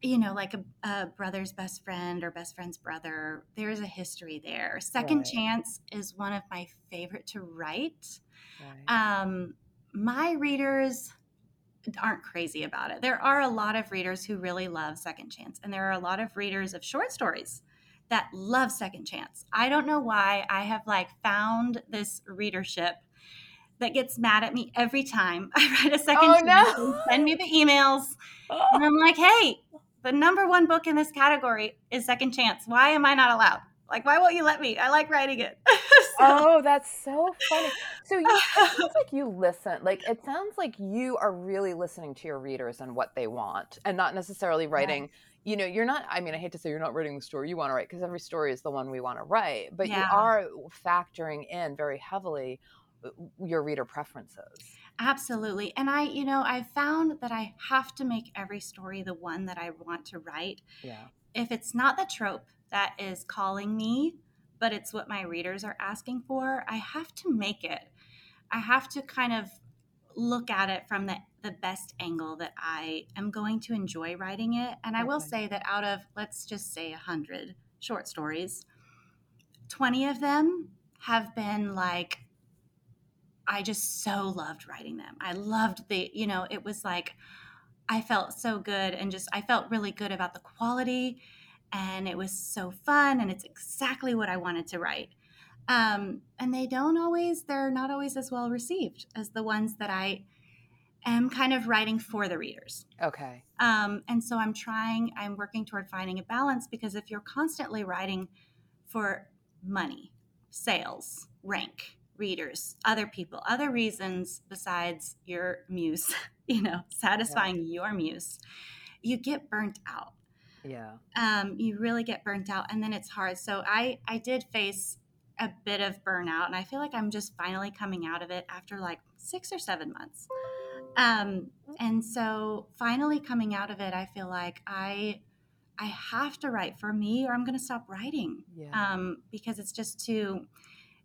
you know, like a, a, brother's best friend or best friend's brother. There's a history there. Second right. Chance is one of my favorite to write. Right. Um, my readers aren't crazy about it. There are a lot of readers who really love Second Chance, and there are a lot of readers of short stories that love Second Chance. I don't know why I have like found this readership that gets mad at me every time I write a second oh, no. send me the emails. And I'm like, hey, the number one book in this category is Second Chance. Why am I not allowed? Like, why won't you let me? I like writing it. so. Oh, that's so funny. So you, it sounds like you listen. Like it sounds like you are really listening to your readers and what they want, and not necessarily writing. Yeah. You know, you're not. I mean, I hate to say you're not writing the story you want to write because every story is the one we want to write, but yeah. you are factoring in very heavily uh, your reader preferences. Absolutely. And I, you know, I found that I have to make every story the one that I want to write. Yeah. If it's not the trope that is calling me, but it's what my readers are asking for, I have to make it. I have to kind of look at it from the, the best angle that I am going to enjoy writing it. And I will say that out of, let's just say, 100 short stories, 20 of them have been like I just so loved writing them. I loved the, you know, it was like I felt so good and just I felt really good about the quality and it was so fun and it's exactly what I wanted to write. Um, and they don't always, they're not always as well received as the ones that I am kind of writing for the readers. Okay. Um, and so I'm trying, I'm working toward finding a balance because if you're constantly writing for money, sales, rank, readers, other people, other reasons besides your muse, you know, satisfying yeah. your muse, you get burnt out. Yeah. Um, you really get burnt out and then it's hard. So I I did face a bit of burnout and I feel like I'm just finally coming out of it after like 6 or 7 months. Um, and so finally coming out of it, I feel like I I have to write for me or I'm going to stop writing. Yeah. Um, because it's just too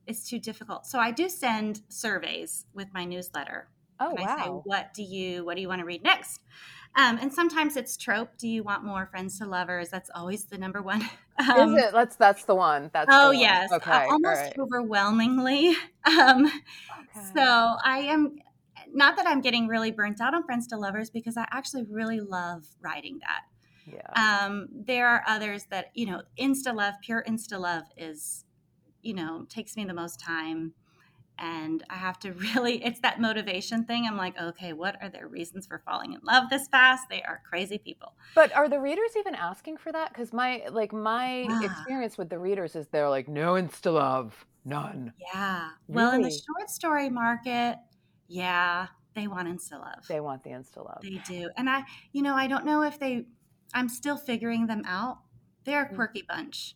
it's too difficult. So I do send surveys with my newsletter. Oh and wow! I say, what do you What do you want to read next? Um, and sometimes it's trope. Do you want more friends to lovers? That's always the number one. Um, Is it? That's that's the one. That's oh one. yes, okay, uh, almost right. overwhelmingly. Um, okay. So I am not that I'm getting really burnt out on friends to lovers because I actually really love writing that. Yeah. Um, there are others that you know, insta love, pure insta love is you know takes me the most time and I have to really, it's that motivation thing. I'm like, okay, what are their reasons for falling in love this fast? They are crazy people. But are the readers even asking for that? Because my, like, my ah. experience with the readers is they're like, no insta love, none. Yeah. Really? Well, in the short story market, yeah, they want insta love. They want the insta love. They do. And I, you know, I don't know if they, I'm still figuring them out. They're a mm. quirky bunch.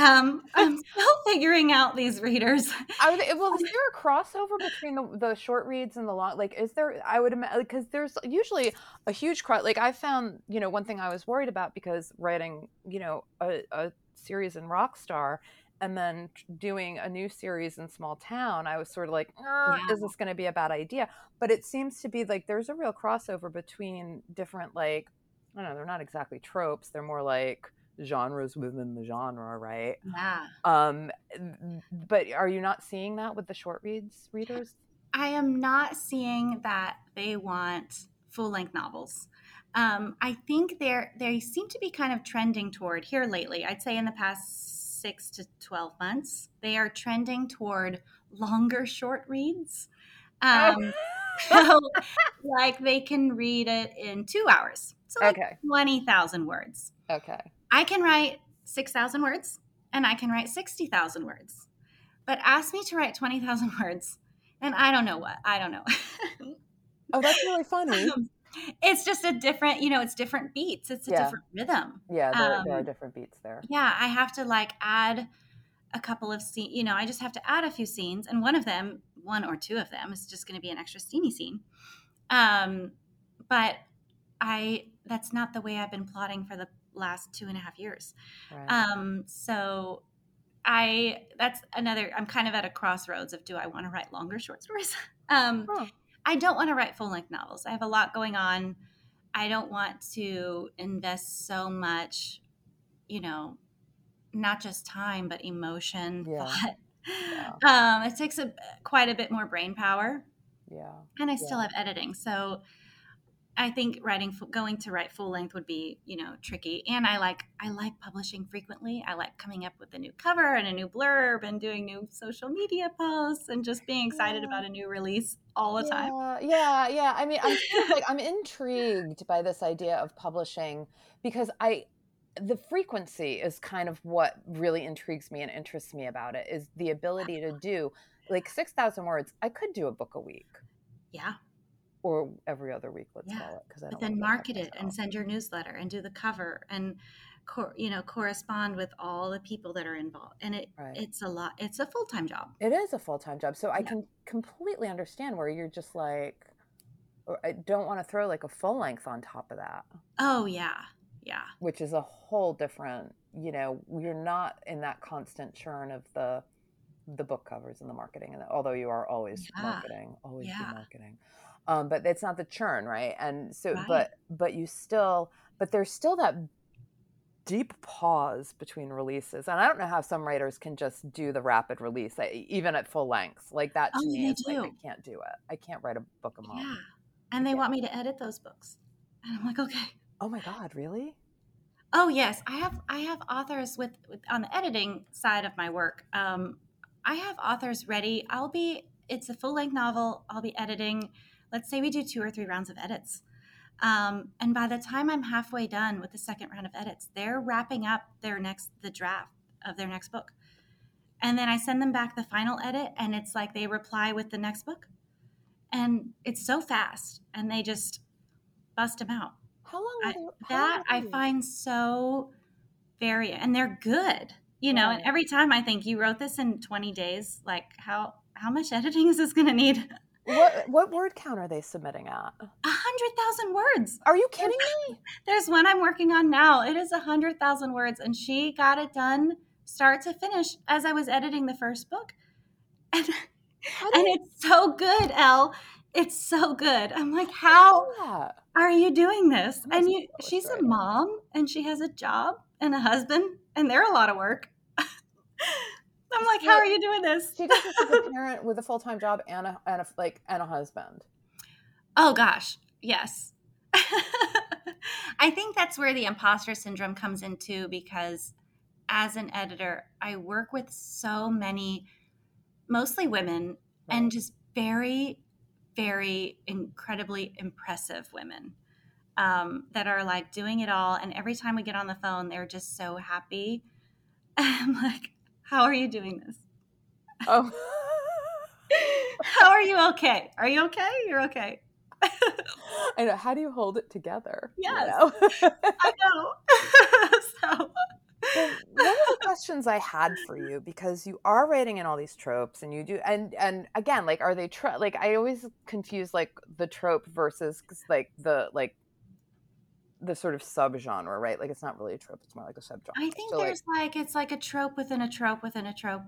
Um, I'm still figuring out these readers. I would, well, is there a crossover between the, the short reads and the long? Like, is there? I would imagine because there's usually a huge cross. Like, I found, you know, one thing I was worried about because writing, you know, a, a series in Rockstar and then doing a new series in Small Town, I was sort of like, yeah. is this going to be a bad idea? But it seems to be like there's a real crossover between different, like, I don't know, they're not exactly tropes. They're more like genres within the genre, right? Yeah. Um, but are you not seeing that with the short reads readers? I am not seeing that they want full length novels. Um, I think they're they seem to be kind of trending toward here lately. I'd say in the past six to twelve months, they are trending toward longer short reads. Um, so, like they can read it in two hours. So like okay. twenty thousand words. Okay. I can write 6,000 words and I can write 60,000 words. But ask me to write 20,000 words and I don't know what. I don't know. oh, that's really funny. Um, it's just a different, you know, it's different beats. It's a yeah. different rhythm. Yeah, there, um, there, are different beats there. Yeah, I have to like add a couple of scenes, you know, I just have to add a few scenes and one of them, one or two of them is just going to be an extra steamy scene. Um, but I, that's not the way I've been plotting for the last two and a half years. Right. Um, so I that's another. I'm kind of at a crossroads of do I want to write longer short stories? um, huh. I don't want to write full length novels. I have a lot going on. I don't want to invest so much, you know, not just time but emotion, Yeah. thought. Yeah. Um, it takes a quite a bit more brain power, Yeah. and I still have editing. So I think writing going to write full length would be, you know, tricky. And I like I like publishing frequently. I like coming up with a new cover and a new blurb and doing new social media posts and just being excited Yeah. about a new release all the time. Yeah, yeah, yeah. I mean, I'm like I'm intrigued by this idea of publishing because I the frequency is kind of what really intrigues me and interests me about it is the ability to do like 6,000 words. I could do a book a week Yeah. Or every other week, let's Yeah. call it because But then wanna go ahead market it and send your newsletter and do the cover and cor- you know correspond with all the people that are involved. And it Right. it's a lot. It's a full time job. It is a full-time job. So I Yeah. can completely understand where you're just like or I don't want to throw like a full length on top of that. Oh yeah, yeah. which is a whole different you know you're not in that constant churn of the the book covers and the marketing and although you are always Yeah. marketing always be Yeah. marketing um, but it's not the churn right and so Right. but but you still but there's still that deep pause between releases and i don't know how some writers can just do the rapid release I, even at full length like that to Oh, me is like i can't do it i can't write a book a month Yeah. And they Yeah. want me to edit those books. And I'm like, okay. oh my god really Oh yes, I have I have authors with, with on the editing side of my work. Um, I have authors ready. I'll be it's a full length novel. I'll be editing. Let's say we do two or three rounds of edits. Um, and by the time I'm halfway done with the second round of edits, they're wrapping up their next the draft of their next book. And then I send them back the final edit and it's like they reply with the next book. And it's so fast and they just bust them out how long I- they, how long that are I find so very, and they're good, you know. And every time I think you wrote this in 20 days, like how how much editing is this going to need? What what word count are they submitting at A hundred thousand words. Are you kidding me? There's one I'm working on now. It is a hundred thousand words, and she got it done start to finish as I was editing the first book, and and it's so good, Elle. It's so good. I'm like, how are you doing this? And you, she's a mom and she has a job and a husband, and they're a lot of work. I'm like, how are you doing this? She does this as a parent with a full time job and a and a like and a husband. Oh gosh, yes. I think that's where the imposter syndrome comes in too, because as an editor, I work with so many, mostly women, and just very, very incredibly impressive women um, that are like doing it all. And every time we get on the phone, they're just so happy. I'm like, how are you doing this? Oh. How are you okay? Are you okay? You're okay. I know. How do you hold it together? you Yes. know? I know. so, Well, one of the questions I had for you because you are writing in all these tropes and you do and and again like are they tro- like I always confuse like the trope versus like the like the sort of subgenre right like it's not really a trope it's more like a subgenre I think So, like, there's like, it's like a trope within a trope within a trope.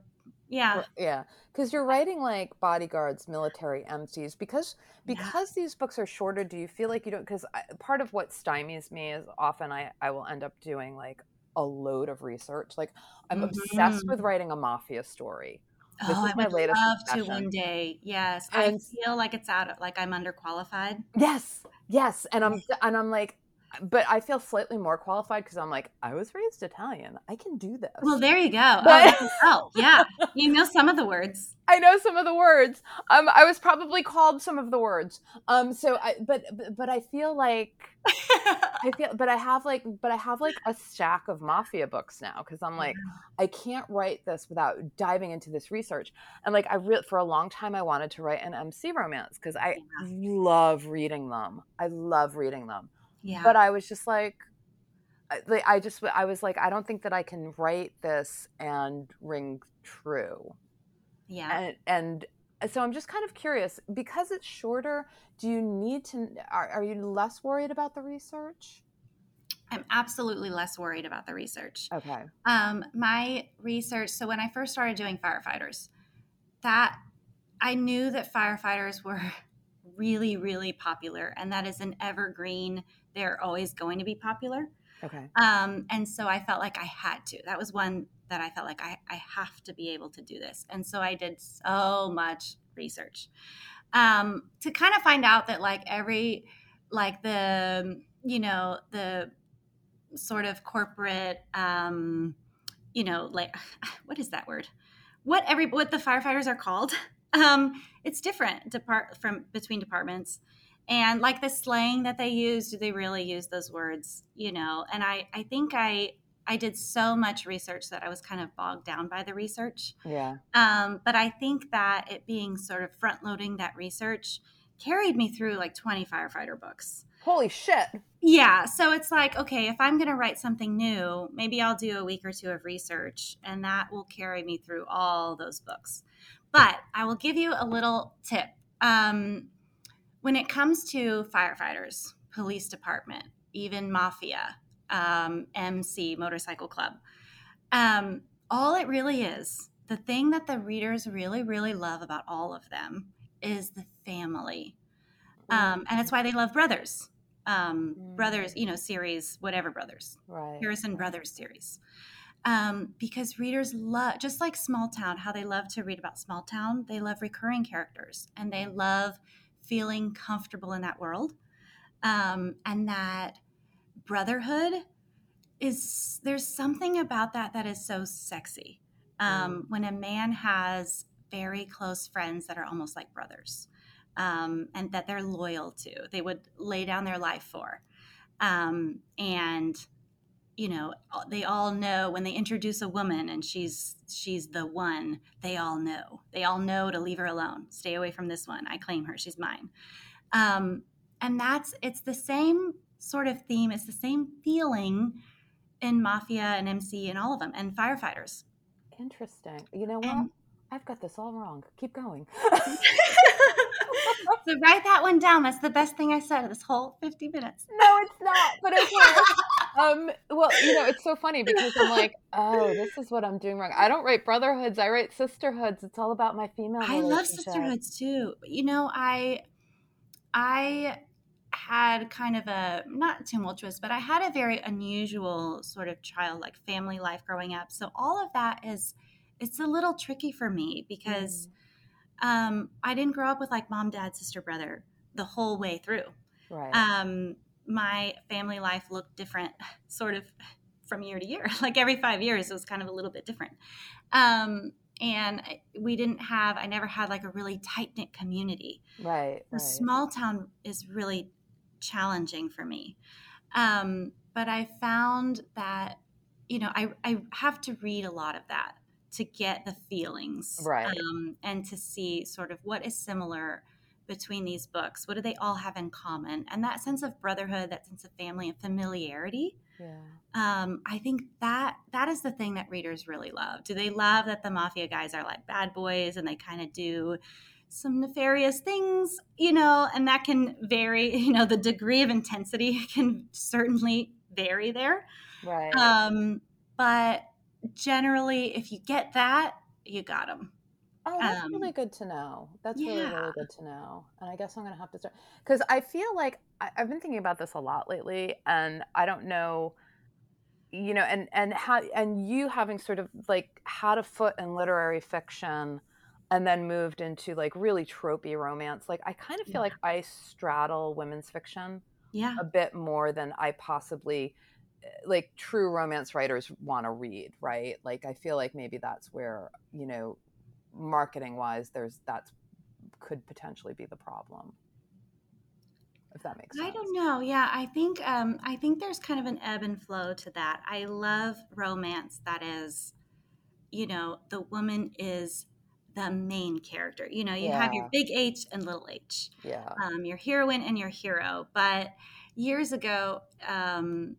Yeah. yeah because you're writing like bodyguards military MCs. because Yeah. because these books are shorter do you feel like you don't because part of what stymies me is often I I will end up doing like a load of research like I'm obsessed Mhm. with writing a mafia story This oh, is I my latest love to one day. Yes. And- I feel like it's out of, like I'm underqualified. Yes, yes, and I'm and I'm like, but I feel slightly more qualified because I'm like, I was raised Italian. I can do this. Well, there you go. Oh, But- can yeah. You know some of the words. I know some of the words. Um, I was probably called some of the words. Um, so I, but but, but I feel like I feel, but I have like, but I have like a stack of mafia books now because I'm like, I can't write this without diving into this research. And like, I re- for a long time, I wanted to write an MC romance because I love reading them. I love reading them. Yeah. but I was just like, I- like I just I was like, I don't think that I can write this and ring true, yeah. and and so I'm just kind of curious because it's shorter. Do you need to? Are, are you less worried about the research? I'm absolutely less worried about the research. Okay. Um, my research. So when I first started doing firefighters, that I knew that firefighters were really, really popular, and that is an evergreen they're always going to be popular. Okay. Um, and so I felt like I had to. That was one that I felt like I, I have to be able to do this. And so I did so much research um, to kind of find out that like every, like the, you know, the sort of corporate, um, you know, like, what is that word? What every, what the firefighters are called. Um, it's different depart from between departments and like the slang that they use do they really use those words you know? And i i think i i did so much research that i was kind of bogged down by the research. Yeah. um, but i think that it being sort of front loading that research carried me through like 20 firefighter books. Holy shit. yeah so it's like okay if i'm going to write something new maybe i'll do a week or two of research and that will carry me through all those books. But i will give you a little tip. Um, when it comes to firefighters, police department, even mafia, um, MC, motorcycle club, um, all it really is, the thing that the readers really, really love about all of them is the family. Um, and it's why they love Brothers. Um, Mm. Brothers, you know, series, whatever Brothers, Right. Harrison Brothers series. Um, because readers love, just like Small Town, how they love to read about Small Town, they love recurring characters and they love feeling comfortable in that world. Um, and that brotherhood is, there's something about that that is so sexy. Um, When a man has very close friends that are almost like brothers um, and that they're loyal to, they would lay down their life for. Um, and you know they all know when they introduce a woman and she's she's the one they all know they all know to leave her alone stay away from this one i claim her she's mine um, and that's it's the same sort of theme it's the same feeling in mafia and mc and all of them and firefighters Interesting. You know what? And- I've got this all wrong. Keep going. so write that one down that's the best thing i said this whole 50 minutes no, it's not. But okay. Um. Well, you know, it's so funny because I'm like, oh, this is what I'm doing wrong. I don't write brotherhoods. I write sisterhoods. It's all about my female. I love sisterhoods too. You know, I I had kind of a not tumultuous, but I had a very unusual sort of child like family life growing up. So all of that is it's a little tricky for me because um, I didn't grow up with like mom, dad, sister, brother the whole way through. Right. Um, my family life looked different, sort of from year to year. Like every five years, it was kind of a little bit different. Um, and we didn't have, I never had like a really tight knit community. right. The Right. small town is really challenging for me. Um, but I found that, you know, I, I have to read a lot of that to get the feelings Right. um, and to see sort of what is similar between these books. What do they all have in common? And that sense of brotherhood, that sense of family and familiarity. yeah. Um, I think that that is the thing that readers really love. Do they love that the mafia guys are like bad boys and they kind of do some nefarious things, you know, and that can vary, you know, the degree of intensity can certainly vary there. Right. Um, but generally, if you get that, you got them. Oh, that's Um, really good to know. That's really, really good to know. And I guess I'm going to have to start because I feel like I, I've been thinking about this a lot lately, and I don't know, you know, and and how and you having sort of like had a foot in literary fiction, and then moved into like really tropey romance. Like I kind of feel Yeah. like I straddle women's fiction Yeah. a bit more than I possibly eh, like true romance writers want to read, right? Like I feel like maybe that's where, you know, marketing wise there's that's could potentially be the problem. If that makes sense. I don't know. Yeah, I think um, I think there's kind of an ebb and flow to that. I love romance that is, you know, the woman is the main character. You know, you have your big H and little H, Yeah. um, your heroine and your hero. But years ago, um,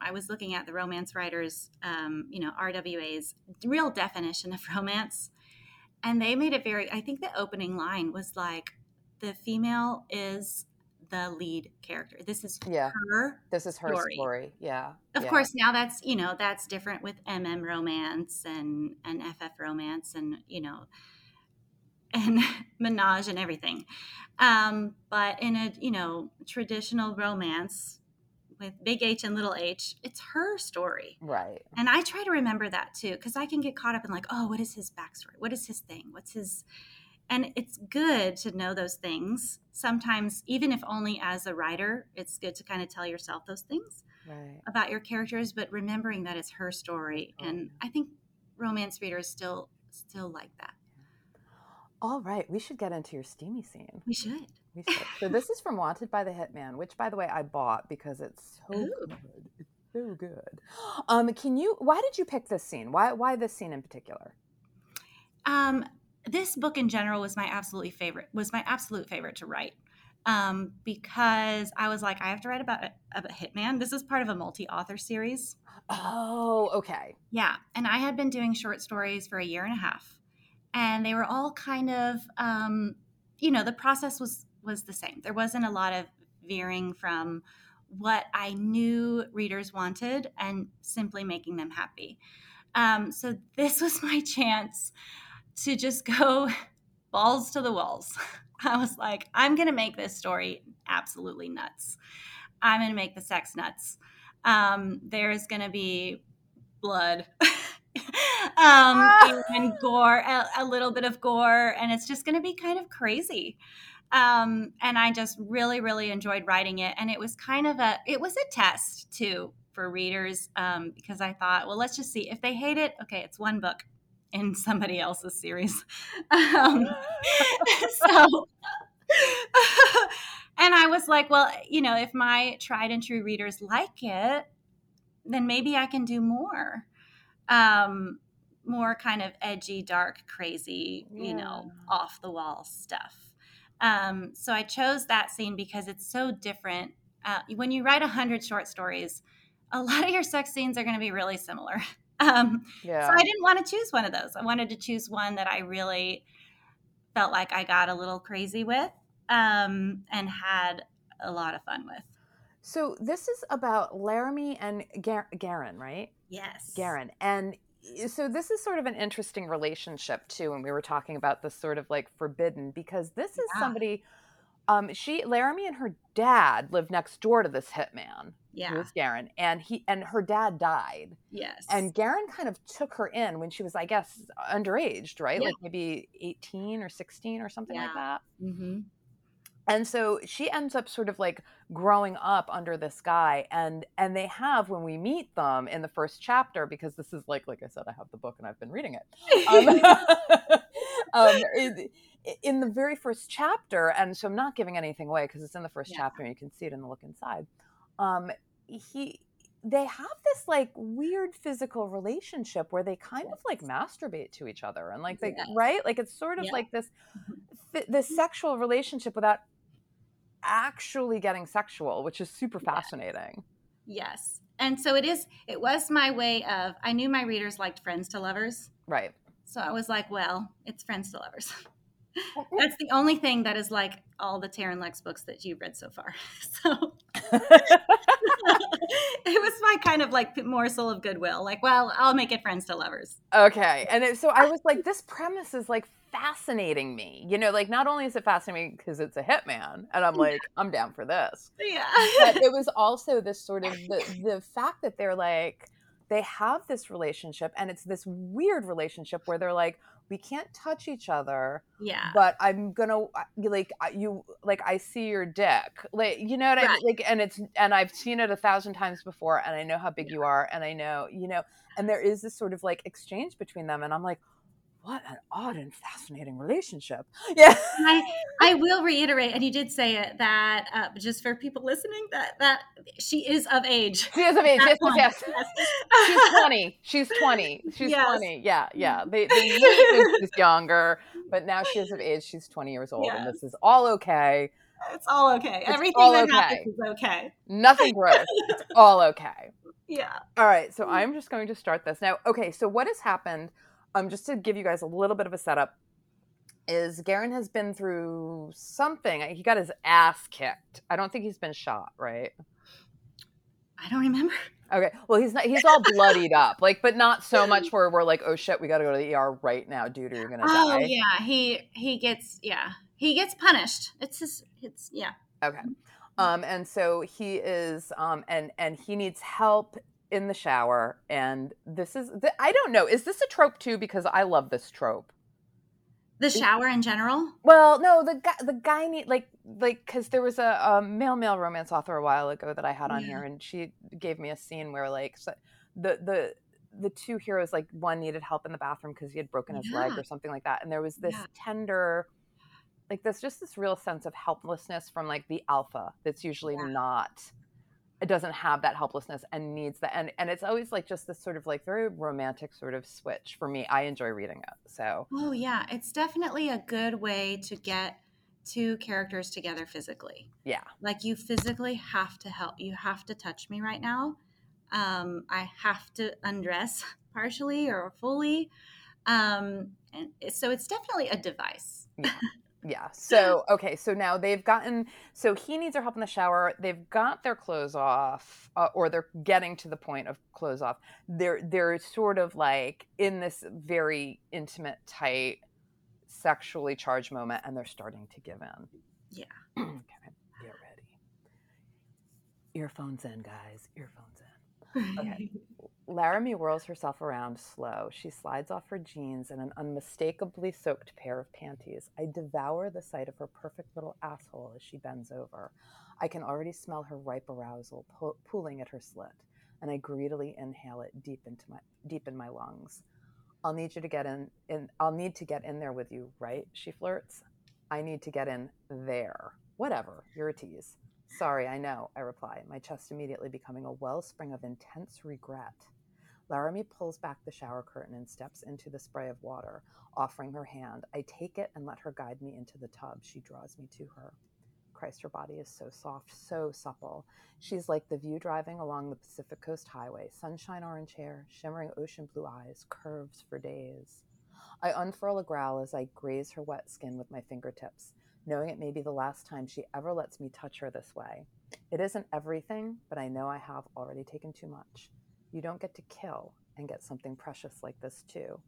I was looking at the romance writers, um, you know, RWA's real definition of romance, and they made it very. I think the opening line was like, "The female is." The lead character. This is Yeah. her This is her story. story. Yeah. of yeah. course now that's you know that's different with mm romance and and ff romance and you know and menage and everything um but in a you know traditional romance with big H and little H, it's her story. Right. And I try to remember that too, because I can get caught up in like, oh, what is his backstory? What is his thing? What's his and it's good to know those things. Sometimes, even if only as a writer, it's good to kind of tell yourself those things Right. about your characters, but remembering that it's her story. Oh, And I think romance readers still still like that. All right. We should get into your steamy scene. We should. We should. So this is from Wanted by the Hitman, which by the way I bought because it's so Ooh. good. It's so good. Um, can you why did you pick this scene? Why why this scene in particular? Um, this book in general was my absolutely favorite. Was my absolute favorite to write. Um, because I was like, I have to write about a, about Hitman. This is part of a multi-author series. Oh, okay. Yeah, and I had been doing short stories for a year and a half, and they were all kind of, um, you know, the process was was the same. There wasn't a lot of veering from what I knew readers wanted and simply making them happy. Um, so this was my chance to just go balls to the walls. I was like, I'm going to make this story absolutely nuts. I'm going to make the sex nuts. Um, there's going to be blood um, and gore, a, a little bit of gore, and it's just going to be kind of crazy. Um, and I just really, really enjoyed writing it. And it was kind of a, it was a test too for readers um, because I thought, well, let's just see if they hate it. Okay, it's one book in somebody else's series. Um, so, and I was like, well, you know, if my tried and true readers like it, then maybe I can do more. Um, more kind of edgy, dark, crazy, you know, off the wall stuff. Um, so I chose that scene because it's so different. Uh, when you write a hundred short stories, a lot of your sex scenes are going to be really similar. Um, Yeah. so I didn't want to choose one of those. I wanted to choose one that I really felt like I got a little crazy with um, and had a lot of fun with. So this is about Laramie and Gar- Garen, right? Yes. Garen. And so this is sort of an interesting relationship too when we were talking about this sort of like forbidden because this is Yeah. somebody um she Laramie and her dad lived next door to this hitman who Yeah. was Garen and he and her dad died Yes. and Garen kind of took her in when she was I guess underaged right Yeah. like maybe 18 or 16 or something like Yeah. that hmm and so she ends up sort of like growing up under this guy and and they have when we meet them in the first chapter because this is like like i said i have the book and i've been reading it um, um, it- in the very first chapter and so i'm not giving anything away because it's in the first Yeah. chapter and you can see it in the look inside um, he they have this like weird physical relationship where they kind of like masturbate to each other and like they Yes. right like it's sort of Yeah. like this Mhm. this sexual relationship without actually getting sexual which is super fascinating yes. And so it is, it was my way of, I knew my readers liked friends to lovers. right So I was like, well, it's friends to lovers. That's the only thing that is like all the Taryn Lex books that you've read so far. So it was my kind of like morsel of goodwill. Like, well, I'll make it friends to lovers. okay and it, so i was like this premise is like fascinating me you know like not only is it fascinating because it's a hitman and i'm like i'm down for this. Yeah. but it was also this sort of the, the fact that they're like they have this relationship and it's this weird relationship where they're like we can't touch each other yeah. but i'm gonna uh, like you like i see your dick. Like you know what i mean? Like and it's and i've seen it a thousand times before and i know how big you are and i know you know and there is this sort of like exchange between them and i'm like what an odd and fascinating relationship. Yeah. I, I will reiterate, and you did say it that uh, just for people listening, that that she is of age. she is of age. Yes yes yes Yes. she's 20 she's 20 she's Yes. 20 yeah yeah. They, they think she's younger but now she's of age. She's 20 years old and this is all okay. It's all okay. It's Everything all that okay. happens is okay. nothing gross. It's all okay. Yeah. all right so i'm just going to start this. Now okay so what has happened um just to give you guys a little bit of a setup is Garen has been through something. He got his ass kicked. I don't think he's been shot, right? I don't remember. Okay. Well, he's not. He's all bloodied up, like, but not so much where we're like, oh shit, we got to go to the ER right now, dude, or you're gonna Oh die. yeah, he he gets yeah he gets punished. It's just it's yeah. Okay. Um, and so he is, um, and and he needs help in the shower. And this is, the, I don't know, is this a trope too? Because I love this trope. The shower in general? Well, no, the guy, the guy need like like because there was a, a, male male romance author a while ago that I had on yeah. here, and she gave me a scene where like so the the the two heroes like one needed help in the bathroom because he had broken his yeah. leg or something like that, and there was this yeah. tender like there's just this real sense of helplessness from like the alpha that's usually not it doesn't have that helplessness and needs that and and it's always like just this sort of like very romantic sort of switch for me. I enjoy reading it so. Oh yeah. It's definitely a good way to get two characters together physically. Yeah. Like you physically have to help you have to touch me right now. Um i have to undress partially or fully. Um and so it's definitely a device. Yeah. Yeah. So, okay. So now they've gotten, so he needs their help in the shower. They've got their clothes off, uh, or they're getting to the point of clothes off. They're, they're sort of like in this very intimate, tight, sexually charged moment, and they're starting to give in. Yeah. okay. Get ready. Earphones in, guys. Earphones in. Okay. Laramie whirls herself around slow. She slides off her jeans and an unmistakably soaked pair of panties. I devour the sight of her perfect little asshole as she bends over. I can already smell her ripe arousal po- pooling at her slit, and I greedily inhale it deep into my deep in my lungs. I'll need you to get in, in I'll need to get in there with you, right? She flirts. I need to get in there. Whatever, you're a tease. Sorry, I know, I reply, my chest immediately becoming a wellspring of intense regret. Laramie pulls back the shower curtain and steps into the spray of water, offering her hand. I take it and let her guide me into the tub. She draws me to her. Christ, her body is so soft, so supple. She's like the view driving along the Pacific Coast Highway sunshine orange hair, shimmering ocean blue eyes, curves for days. I unfurl a growl as I graze her wet skin with my fingertips, knowing it may be the last time she ever lets me touch her this way. It isn't everything, but I know I have already taken too much. You don't get to kill and get something precious like this, too.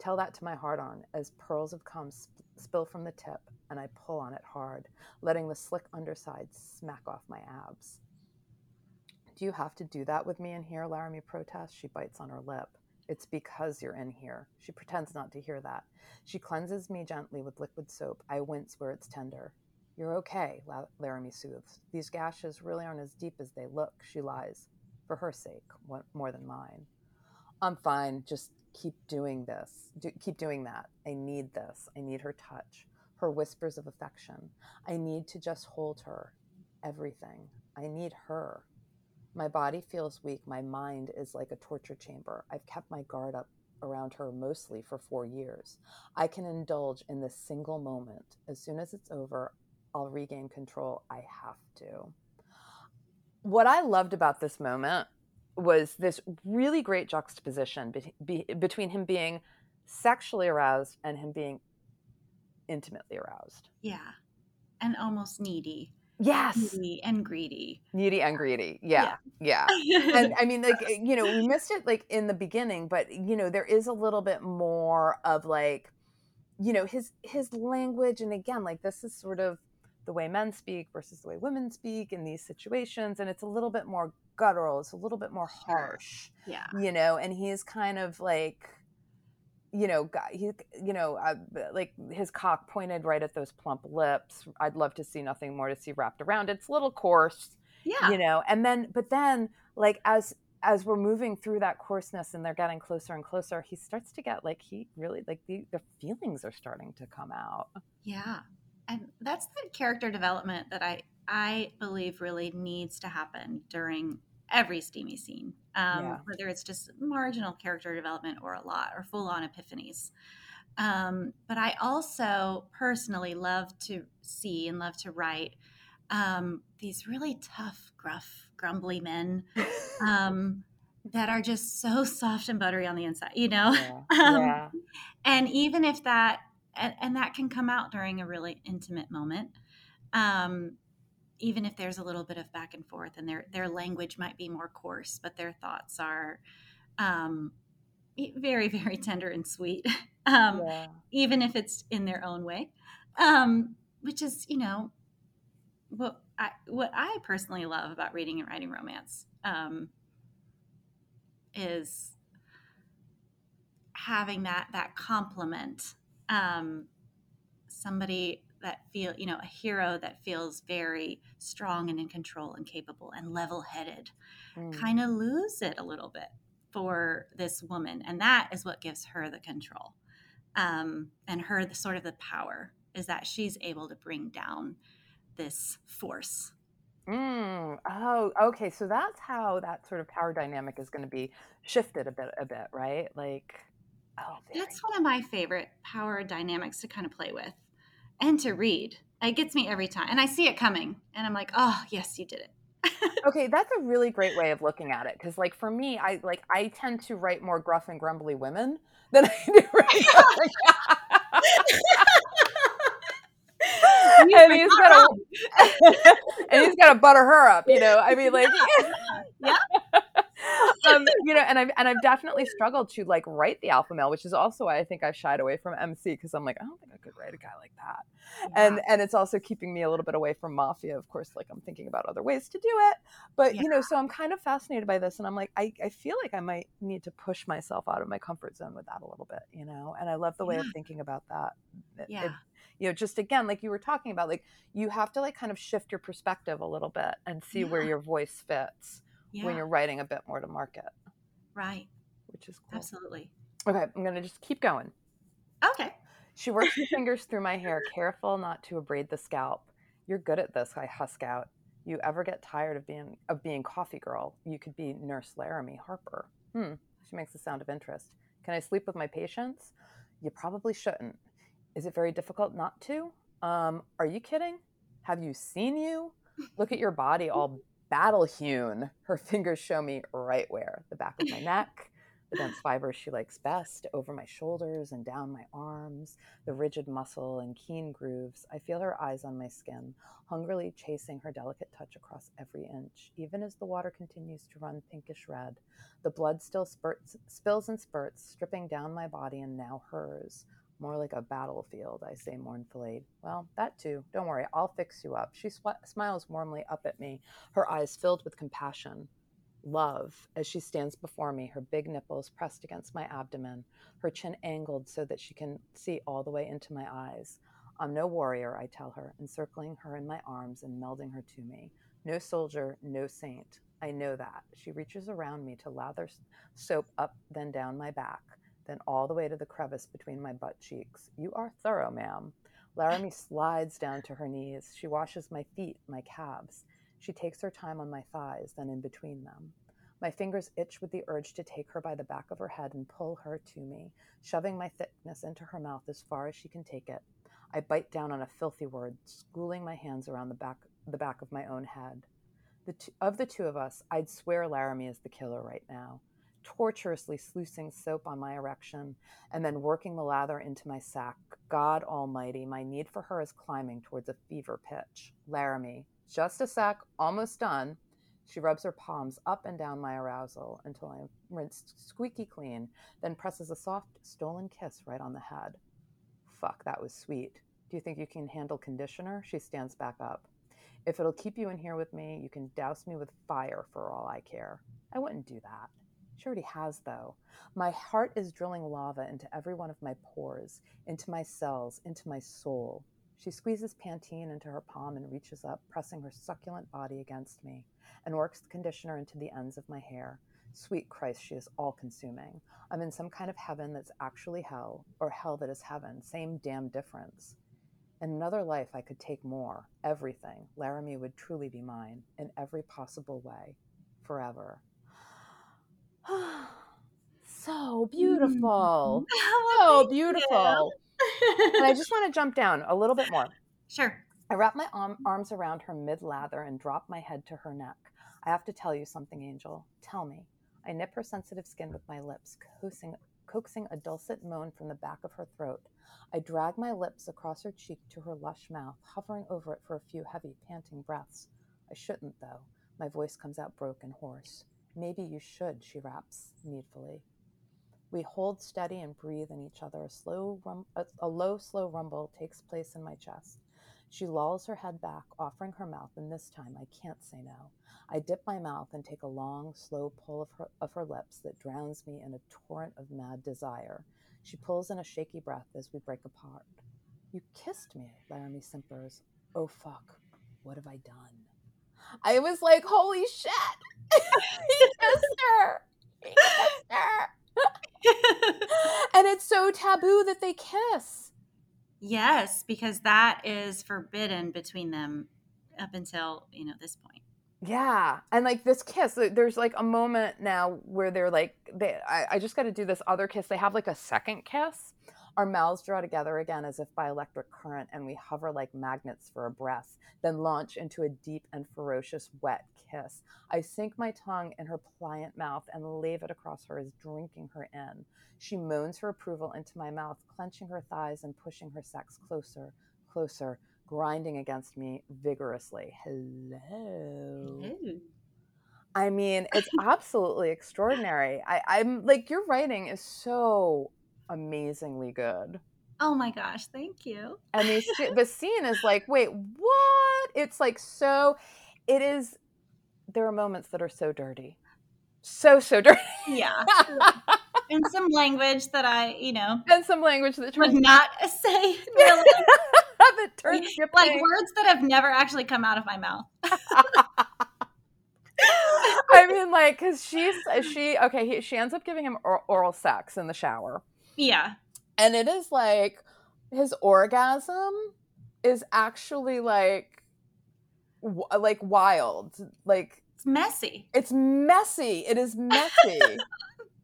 Tell that to my heart on as pearls of cum sp- spill from the tip and I pull on it hard, letting the slick underside smack off my abs. Do you have to do that with me in here? Laramie protests. She bites on her lip. It's because you're in here. She pretends not to hear that. She cleanses me gently with liquid soap. I wince where it's tender. You're okay, Laramie soothes. These gashes really aren't as deep as they look, she lies for her sake more than mine. I'm fine. Just keep doing this. Do, keep doing that. I need this. I need her touch, her whispers of affection. I need to just hold her. Everything. I need her. My body feels weak. My mind is like a torture chamber. I've kept my guard up around her mostly for four years. I can indulge in this single moment. As soon as it's over, I'll regain control. I have to what I loved about this moment was this really great juxtaposition be, be, between him being sexually aroused and him being intimately aroused. Yeah. And almost needy. Yes. Needy and greedy. Needy and greedy. Yeah. Yeah. yeah. and I mean, like, eh, you know, we missed it like in the beginning, but, you know, there is a little bit more of like, you know, his his language. And again, like this is sort of the way men speak versus the way women speak in these situations and it's a little bit more guttural it's a little bit more harsh yeah. you know and he's kind of like you know he you know uh, like his cock pointed right at those plump lips. I'd love to see nothing more to see wrapped around. It's a little coarse yeah. you know and then but then like as as we're moving through that coarseness and they're getting closer and closer he starts to get like he really like the, the feelings are starting to come out. Yeah and that's the character development that I I believe really needs to happen during every steamy scene, um, yeah. whether it's just marginal character development or a lot or full on epiphanies. Um, but I also personally love to see and love to write um, these really tough, gruff, grumbly men um, that are just so soft and buttery on the inside, you know? Yeah. Um, yeah. And even if that and, and that can come out during a really intimate moment um, even if there's a little bit of back and forth and their their language might be more coarse but their thoughts are um, very very tender and sweet um, yeah. even if it's in their own way um, which is you know what I, what I personally love about reading and writing romance um, is having that that complement um, somebody that feel you know a hero that feels very strong and in control and capable and level-headed mm. kind of lose it a little bit for this woman and that is what gives her the control um, and her the sort of the power is that she's able to bring down this force Mm, oh, okay. So that's how that sort of power dynamic is going to be shifted a bit, a bit, right? Like, oh, that's one of my favorite power dynamics to kind of play with and to read. It gets me every time, and I see it coming, and I'm like, oh, yes, you did it. okay, that's a really great way of looking at it because, like, for me, I like I tend to write more gruff and grumbly women than I do write. and he's gonna and he's gonna butter her up, you know. I mean, like, yeah. Um, you know, and I've and I've definitely struggled to like write the alpha male, which is also why I think I've shied away from MC because I'm like, I don't think I could write a guy like that. Yeah. And and it's also keeping me a little bit away from mafia. Of course, like I'm thinking about other ways to do it. But yeah. you know, so I'm kind of fascinated by this, and I'm like, I, I feel like I might need to push myself out of my comfort zone with that a little bit, you know. And I love the way yeah. of thinking about that. It, yeah. It, you know just again like you were talking about like you have to like kind of shift your perspective a little bit and see yeah. where your voice fits yeah. when you're writing a bit more to market. Right. Which is cool. Absolutely. Okay i'm gonna just keep going. Okay. She works her fingers through my hair careful not to abrade the scalp. You're good at this i husk out. You ever get tired of being of being coffee girl? You could be nurse laramie harper. Hmm she makes a sound of interest. Can i sleep with my patients? You probably shouldn't. Is it very difficult not to? Um, are you kidding? Have you seen you? Look at your body all battle hewn. Her fingers show me right where the back of my neck, the dense fibers she likes best, over my shoulders and down my arms, the rigid muscle and keen grooves. I feel her eyes on my skin, hungrily chasing her delicate touch across every inch. Even as the water continues to run pinkish red, the blood still spurts, spills and spurts, stripping down my body and now hers. More like a battlefield, I say mournfully. Well, that too. Don't worry, I'll fix you up. She sw- smiles warmly up at me, her eyes filled with compassion. Love, as she stands before me, her big nipples pressed against my abdomen, her chin angled so that she can see all the way into my eyes. I'm no warrior, I tell her, encircling her in my arms and melding her to me. No soldier, no saint. I know that. She reaches around me to lather soap up, then down my back then all the way to the crevice between my butt cheeks. You are thorough, ma'am. Laramie slides down to her knees. She washes my feet, my calves. She takes her time on my thighs, then in between them. My fingers itch with the urge to take her by the back of her head and pull her to me, shoving my thickness into her mouth as far as she can take it. I bite down on a filthy word, schooling my hands around the back, the back of my own head. The of the two of us, I'd swear Laramie is the killer right now tortuously sluicing soap on my erection, and then working the lather into my sack. God Almighty, my need for her is climbing towards a fever pitch. Laramie, just a sec, almost done. She rubs her palms up and down my arousal until I'm rinsed squeaky clean, then presses a soft, stolen kiss right on the head. Fuck, that was sweet. Do you think you can handle conditioner? She stands back up. If it'll keep you in here with me, you can douse me with fire for all I care. I wouldn't do that. She already has, though. My heart is drilling lava into every one of my pores, into my cells, into my soul. She squeezes Pantene into her palm and reaches up, pressing her succulent body against me, and works the conditioner into the ends of my hair. Sweet Christ, she is all consuming. I'm in some kind of heaven that's actually hell, or hell that is heaven. Same damn difference. In another life, I could take more, everything. Laramie would truly be mine, in every possible way, forever. so beautiful. Mm. so beautiful. and I just want to jump down a little bit more. Sure. I wrap my arm, arms around her mid lather and drop my head to her neck. I have to tell you something, Angel. Tell me. I nip her sensitive skin with my lips, coaxing, coaxing a dulcet moan from the back of her throat. I drag my lips across her cheek to her lush mouth, hovering over it for a few heavy, panting breaths. I shouldn't, though. My voice comes out broken, hoarse. Maybe you should, she raps needfully. We hold steady and breathe in each other. A slow, rum- a, a low, slow rumble takes place in my chest. She lolls her head back, offering her mouth, and this time I can't say no. I dip my mouth and take a long, slow pull of her, of her lips that drowns me in a torrent of mad desire. She pulls in a shaky breath as we break apart. You kissed me, Laramie simpers. Oh fuck, what have I done? I was like, holy shit! he kissed her! He kissed her! and it's so taboo that they kiss. Yes, because that is forbidden between them up until, you know, this point. Yeah. And like this kiss, uh, there's like a moment now where they're like, they, I, I just got to do this other kiss. They have like a second kiss. Our mouths draw together again as if by electric current, and we hover like magnets for a breath, then launch into a deep and ferocious wet kiss. I sink my tongue in her pliant mouth and lave it across her as drinking her in. She moans her approval into my mouth, clenching her thighs and pushing her sex closer, closer grinding against me vigorously. Hello. Hello. I mean, it's absolutely extraordinary. I, I'm like, your writing is so amazingly good. Oh my gosh, thank you. And the, the scene is like, wait, what? It's like so, it is, there are moments that are so dirty. So, so dirty. Yeah. and some language that I, you know, and some language that would not say really that turns like words that have never actually come out of my mouth. I mean, like, because she's she okay. He, she ends up giving him oral sex in the shower. Yeah, and it is like his orgasm is actually like w- like wild, like it's messy. It's messy. It is messy.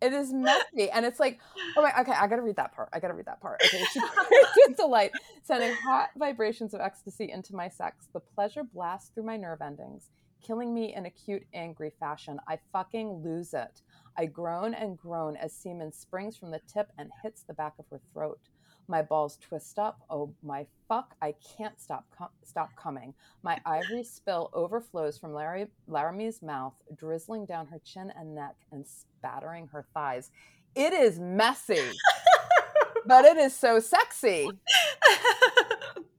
It is messy. And it's like, oh my, okay, I gotta read that part. I gotta read that part. Okay, she creates delight, sending hot vibrations of ecstasy into my sex. The pleasure blasts through my nerve endings, killing me in acute, angry fashion. I fucking lose it. I groan and groan as semen springs from the tip and hits the back of her throat. My balls twist up. Oh my fuck! I can't stop com- stop coming. My ivory spill overflows from Larry, Laramie's mouth, drizzling down her chin and neck and spattering her thighs. It is messy, but it is so sexy.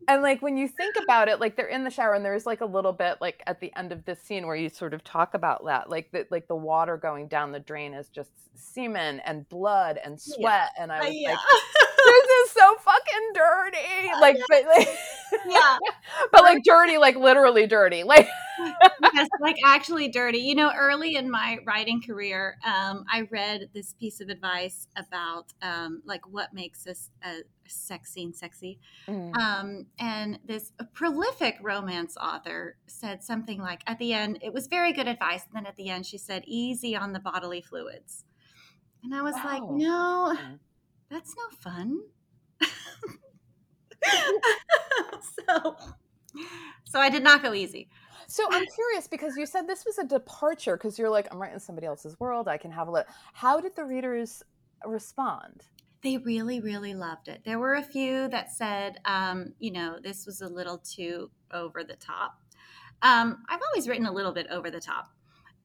and like when you think about it, like they're in the shower and there's like a little bit like at the end of this scene where you sort of talk about that, like the like the water going down the drain is just semen and blood and sweat, yeah. and I uh, was yeah. like this is so fucking dirty. Like, but like, yeah, but like dirty, like literally dirty. Like, yes, like actually dirty. You know, early in my writing career, um, I read this piece of advice about um, like what makes this a sex scene sexy. Mm. Um, and this prolific romance author said something like at the end, it was very good advice. And then at the end, she said, easy on the bodily fluids. And I was wow. like, no, mm that's no fun. so, so I did not go easy. So I'm curious because you said this was a departure because you're like, I'm writing somebody else's world. I can have a look. How did the readers respond? They really, really loved it. There were a few that said, um, you know, this was a little too over the top. Um, I've always written a little bit over the top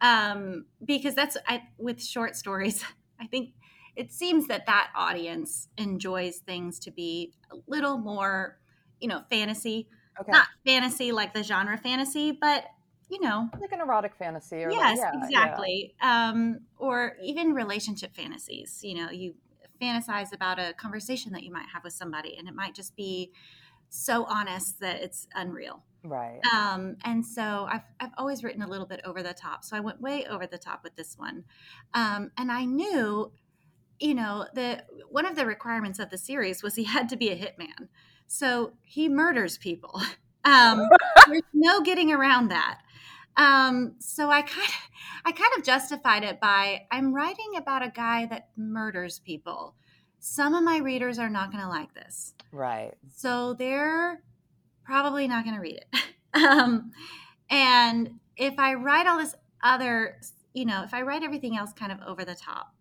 um, because that's I, with short stories. I think it seems that that audience enjoys things to be a little more, you know, fantasy. Okay. Not fantasy like the genre fantasy, but you know, like an erotic fantasy. Or yes, like, yeah, exactly. Yeah. Um, or even relationship fantasies. You know, you fantasize about a conversation that you might have with somebody, and it might just be so honest that it's unreal. Right. Um, and so I've, I've always written a little bit over the top. So I went way over the top with this one. Um, and I knew you know, the one of the requirements of the series was he had to be a hitman. So he murders people. Um, there's no getting around that. Um, so I kind of, I kind of justified it by I'm writing about a guy that murders people. Some of my readers are not going to like this, right? So they're probably not going to read it. um, and if I write all this other, you know, if I write everything else kind of over the top,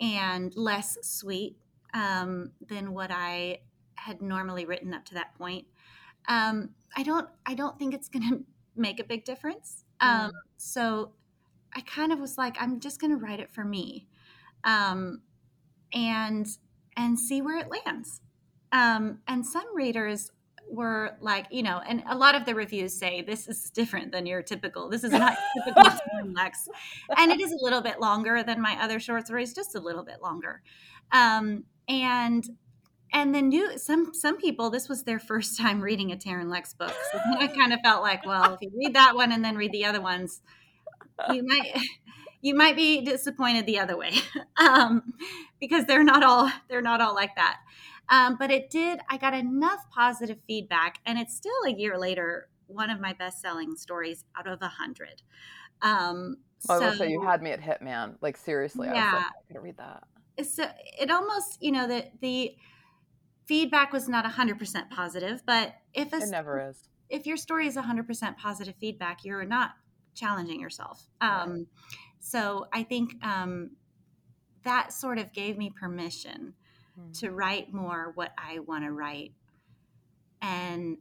and less sweet um, than what I had normally written up to that point. Um, I don't I don't think it's going to make a big difference. Um, mm. So I kind of was like, I'm just going to write it for me, um, and and see where it lands. Um, and some readers were like, you know, and a lot of the reviews say this is different than your typical. This is not typical Lex, and it is a little bit longer than my other short stories, just a little bit longer. Um, and and then new some some people this was their first time reading a Taryn Lex book, so I kind of felt like, well, if you read that one and then read the other ones, you might you might be disappointed the other way um, because they're not all they're not all like that. Um, but it did. I got enough positive feedback, and it's still a year later one of my best selling stories out of a hundred. Um, well, so, I will say you had me at Hitman. Like seriously, yeah. I was like, I could read that. So it almost, you know, the the feedback was not hundred percent positive, but if a, it never is. If your story is hundred percent positive feedback, you're not challenging yourself. Um, right. So I think um, that sort of gave me permission mm-hmm. to write more what I want to write. And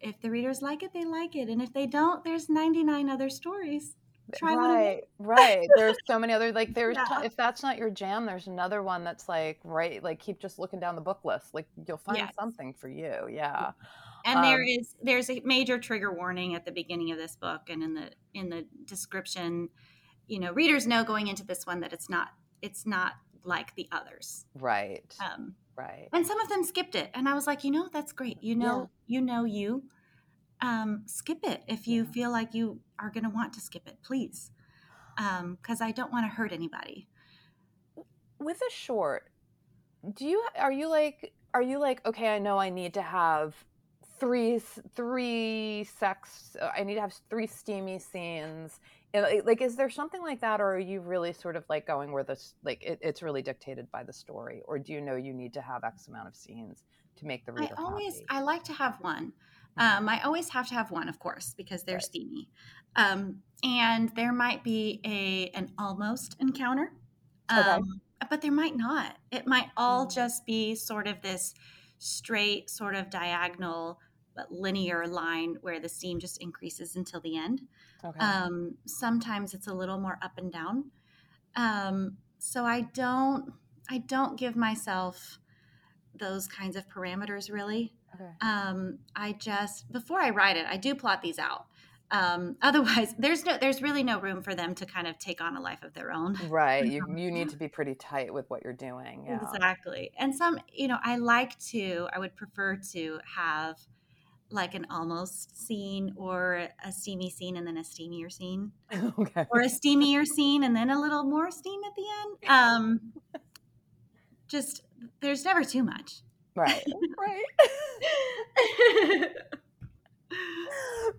if the readers like it, they like it. And if they don't, there's 99 other stories. Try right, right. There's so many other like there's yeah. t- if that's not your jam, there's another one that's like right. Like keep just looking down the book list. Like you'll find yes. something for you. Yeah. And um, there is there's a major trigger warning at the beginning of this book and in the in the description. You know, readers know going into this one that it's not it's not like the others. Right. Um, right. And some of them skipped it, and I was like, you know, that's great. You know, yeah. you know, you um, skip it if you yeah. feel like you are going to want to skip it, please, because um, I don't want to hurt anybody. With a short, do you are you like are you like okay? I know I need to have three three sex. I need to have three steamy scenes like is there something like that or are you really sort of like going where this like it, it's really dictated by the story or do you know you need to have x amount of scenes to make the reader i always happy? i like to have one mm-hmm. um, i always have to have one of course because they're right. steamy um, and there might be a an almost encounter um, okay. but there might not it might all mm-hmm. just be sort of this straight sort of diagonal but linear line where the steam just increases until the end. Okay. Um, sometimes it's a little more up and down. Um, so I don't I don't give myself those kinds of parameters really. Okay. Um, I just before I write it, I do plot these out. Um, otherwise, there's no there's really no room for them to kind of take on a life of their own. Right. You you need to be pretty tight with what you're doing. Yeah. Exactly. And some, you know, I like to I would prefer to have like an almost scene or a steamy scene and then a steamier scene. Okay. Or a steamier scene and then a little more steam at the end. Um just there's never too much. Right. right.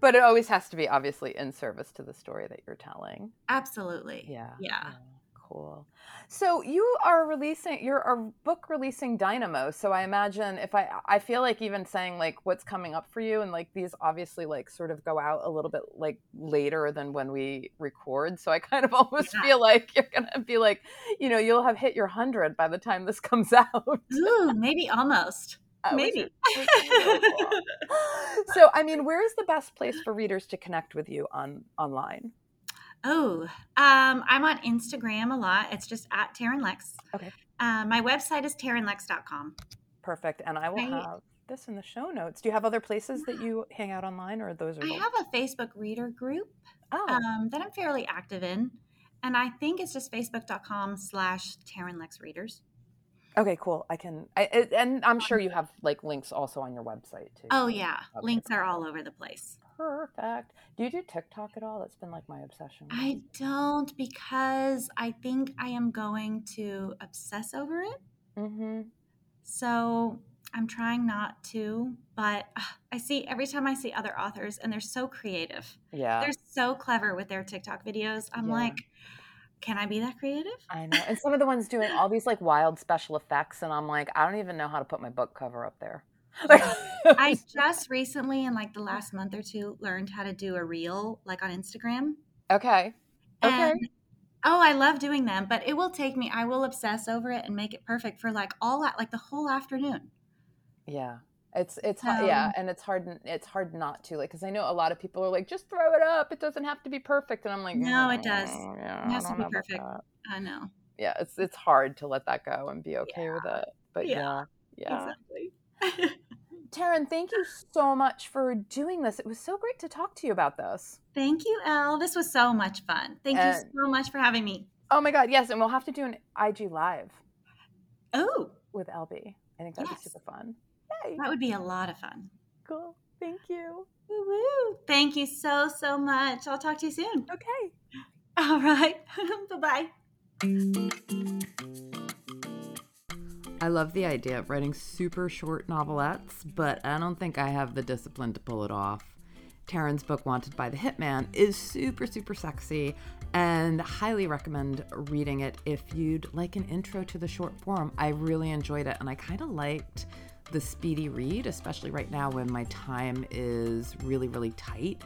but it always has to be obviously in service to the story that you're telling. Absolutely. Yeah. Yeah. yeah cool. So you are releasing you're a book releasing Dynamo. So I imagine if I I feel like even saying like what's coming up for you and like these obviously like sort of go out a little bit like later than when we record. So I kind of almost yeah. feel like you're gonna be like, you know, you'll have hit your hundred by the time this comes out. Ooh, maybe almost. Uh, maybe. so I mean, where is the best place for readers to connect with you on online? Oh, um, I'm on Instagram a lot. It's just at Taryn Lex. Okay. Uh, my website is tarynlex.com. Perfect. And I will I, have this in the show notes. Do you have other places that you hang out online or those are? I have a Facebook reader group oh. um, that I'm fairly active in. And I think it's just facebook.com slash Taryn Lex Readers. Okay, cool. I can, I, and I'm sure you have like links also on your website too. Oh yeah, links are all over the place. Perfect. Do you do TikTok at all? That's been like my obsession. I don't because I think I am going to obsess over it. Mm-hmm. So I'm trying not to, but uh, I see every time I see other authors and they're so creative. Yeah. They're so clever with their TikTok videos. I'm yeah. like, can I be that creative? I know. And some of the ones doing all these like wild special effects, and I'm like, I don't even know how to put my book cover up there. I just recently, in like the last month or two, learned how to do a reel like on Instagram. Okay. Okay. Oh, I love doing them, but it will take me, I will obsess over it and make it perfect for like all like the whole afternoon. Yeah. It's it's um, yeah, and it's hard it's hard not to like because I know a lot of people are like just throw it up. It doesn't have to be perfect, and I'm like no, it does. Yeah, it has to be perfect. I know. Yeah, it's it's hard to let that go and be okay yeah. with it. But yeah, yeah, yeah. exactly. Taryn, thank you so much for doing this. It was so great to talk to you about this. Thank you, Elle. This was so much fun. Thank and, you so much for having me. Oh my God, yes. And we'll have to do an IG Live. Oh. With LB. I think that'd yes. be super fun. Yay. That would be a lot of fun. Cool. Thank you. Woo woo. Thank you so, so much. I'll talk to you soon. Okay. All right. bye bye. I love the idea of writing super short novelettes, but I don't think I have the discipline to pull it off. Taryn's book, Wanted by the Hitman, is super, super sexy and highly recommend reading it if you'd like an intro to the short form. I really enjoyed it and I kind of liked the speedy read, especially right now when my time is really, really tight.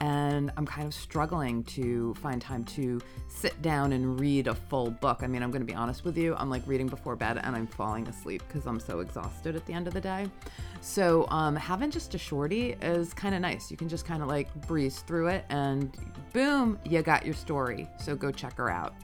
And I'm kind of struggling to find time to sit down and read a full book. I mean, I'm going to be honest with you, I'm like reading before bed and I'm falling asleep because I'm so exhausted at the end of the day. So, um, having just a shorty is kind of nice. You can just kind of like breeze through it and boom, you got your story. So, go check her out.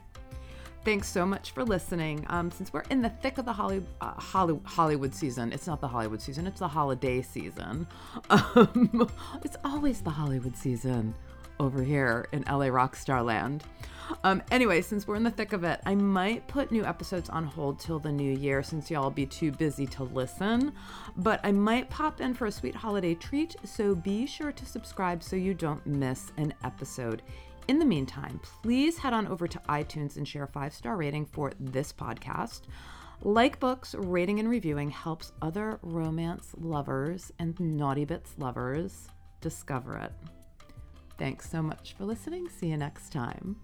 Thanks so much for listening. Um, since we're in the thick of the Holly, uh, Holly, Hollywood season, it's not the Hollywood season, it's the holiday season. Um, it's always the Hollywood season over here in LA Rockstar Land. Um, anyway, since we're in the thick of it, I might put new episodes on hold till the new year since y'all be too busy to listen. But I might pop in for a sweet holiday treat, so be sure to subscribe so you don't miss an episode. In the meantime, please head on over to iTunes and share a five star rating for this podcast. Like books, rating and reviewing helps other romance lovers and naughty bits lovers discover it. Thanks so much for listening. See you next time.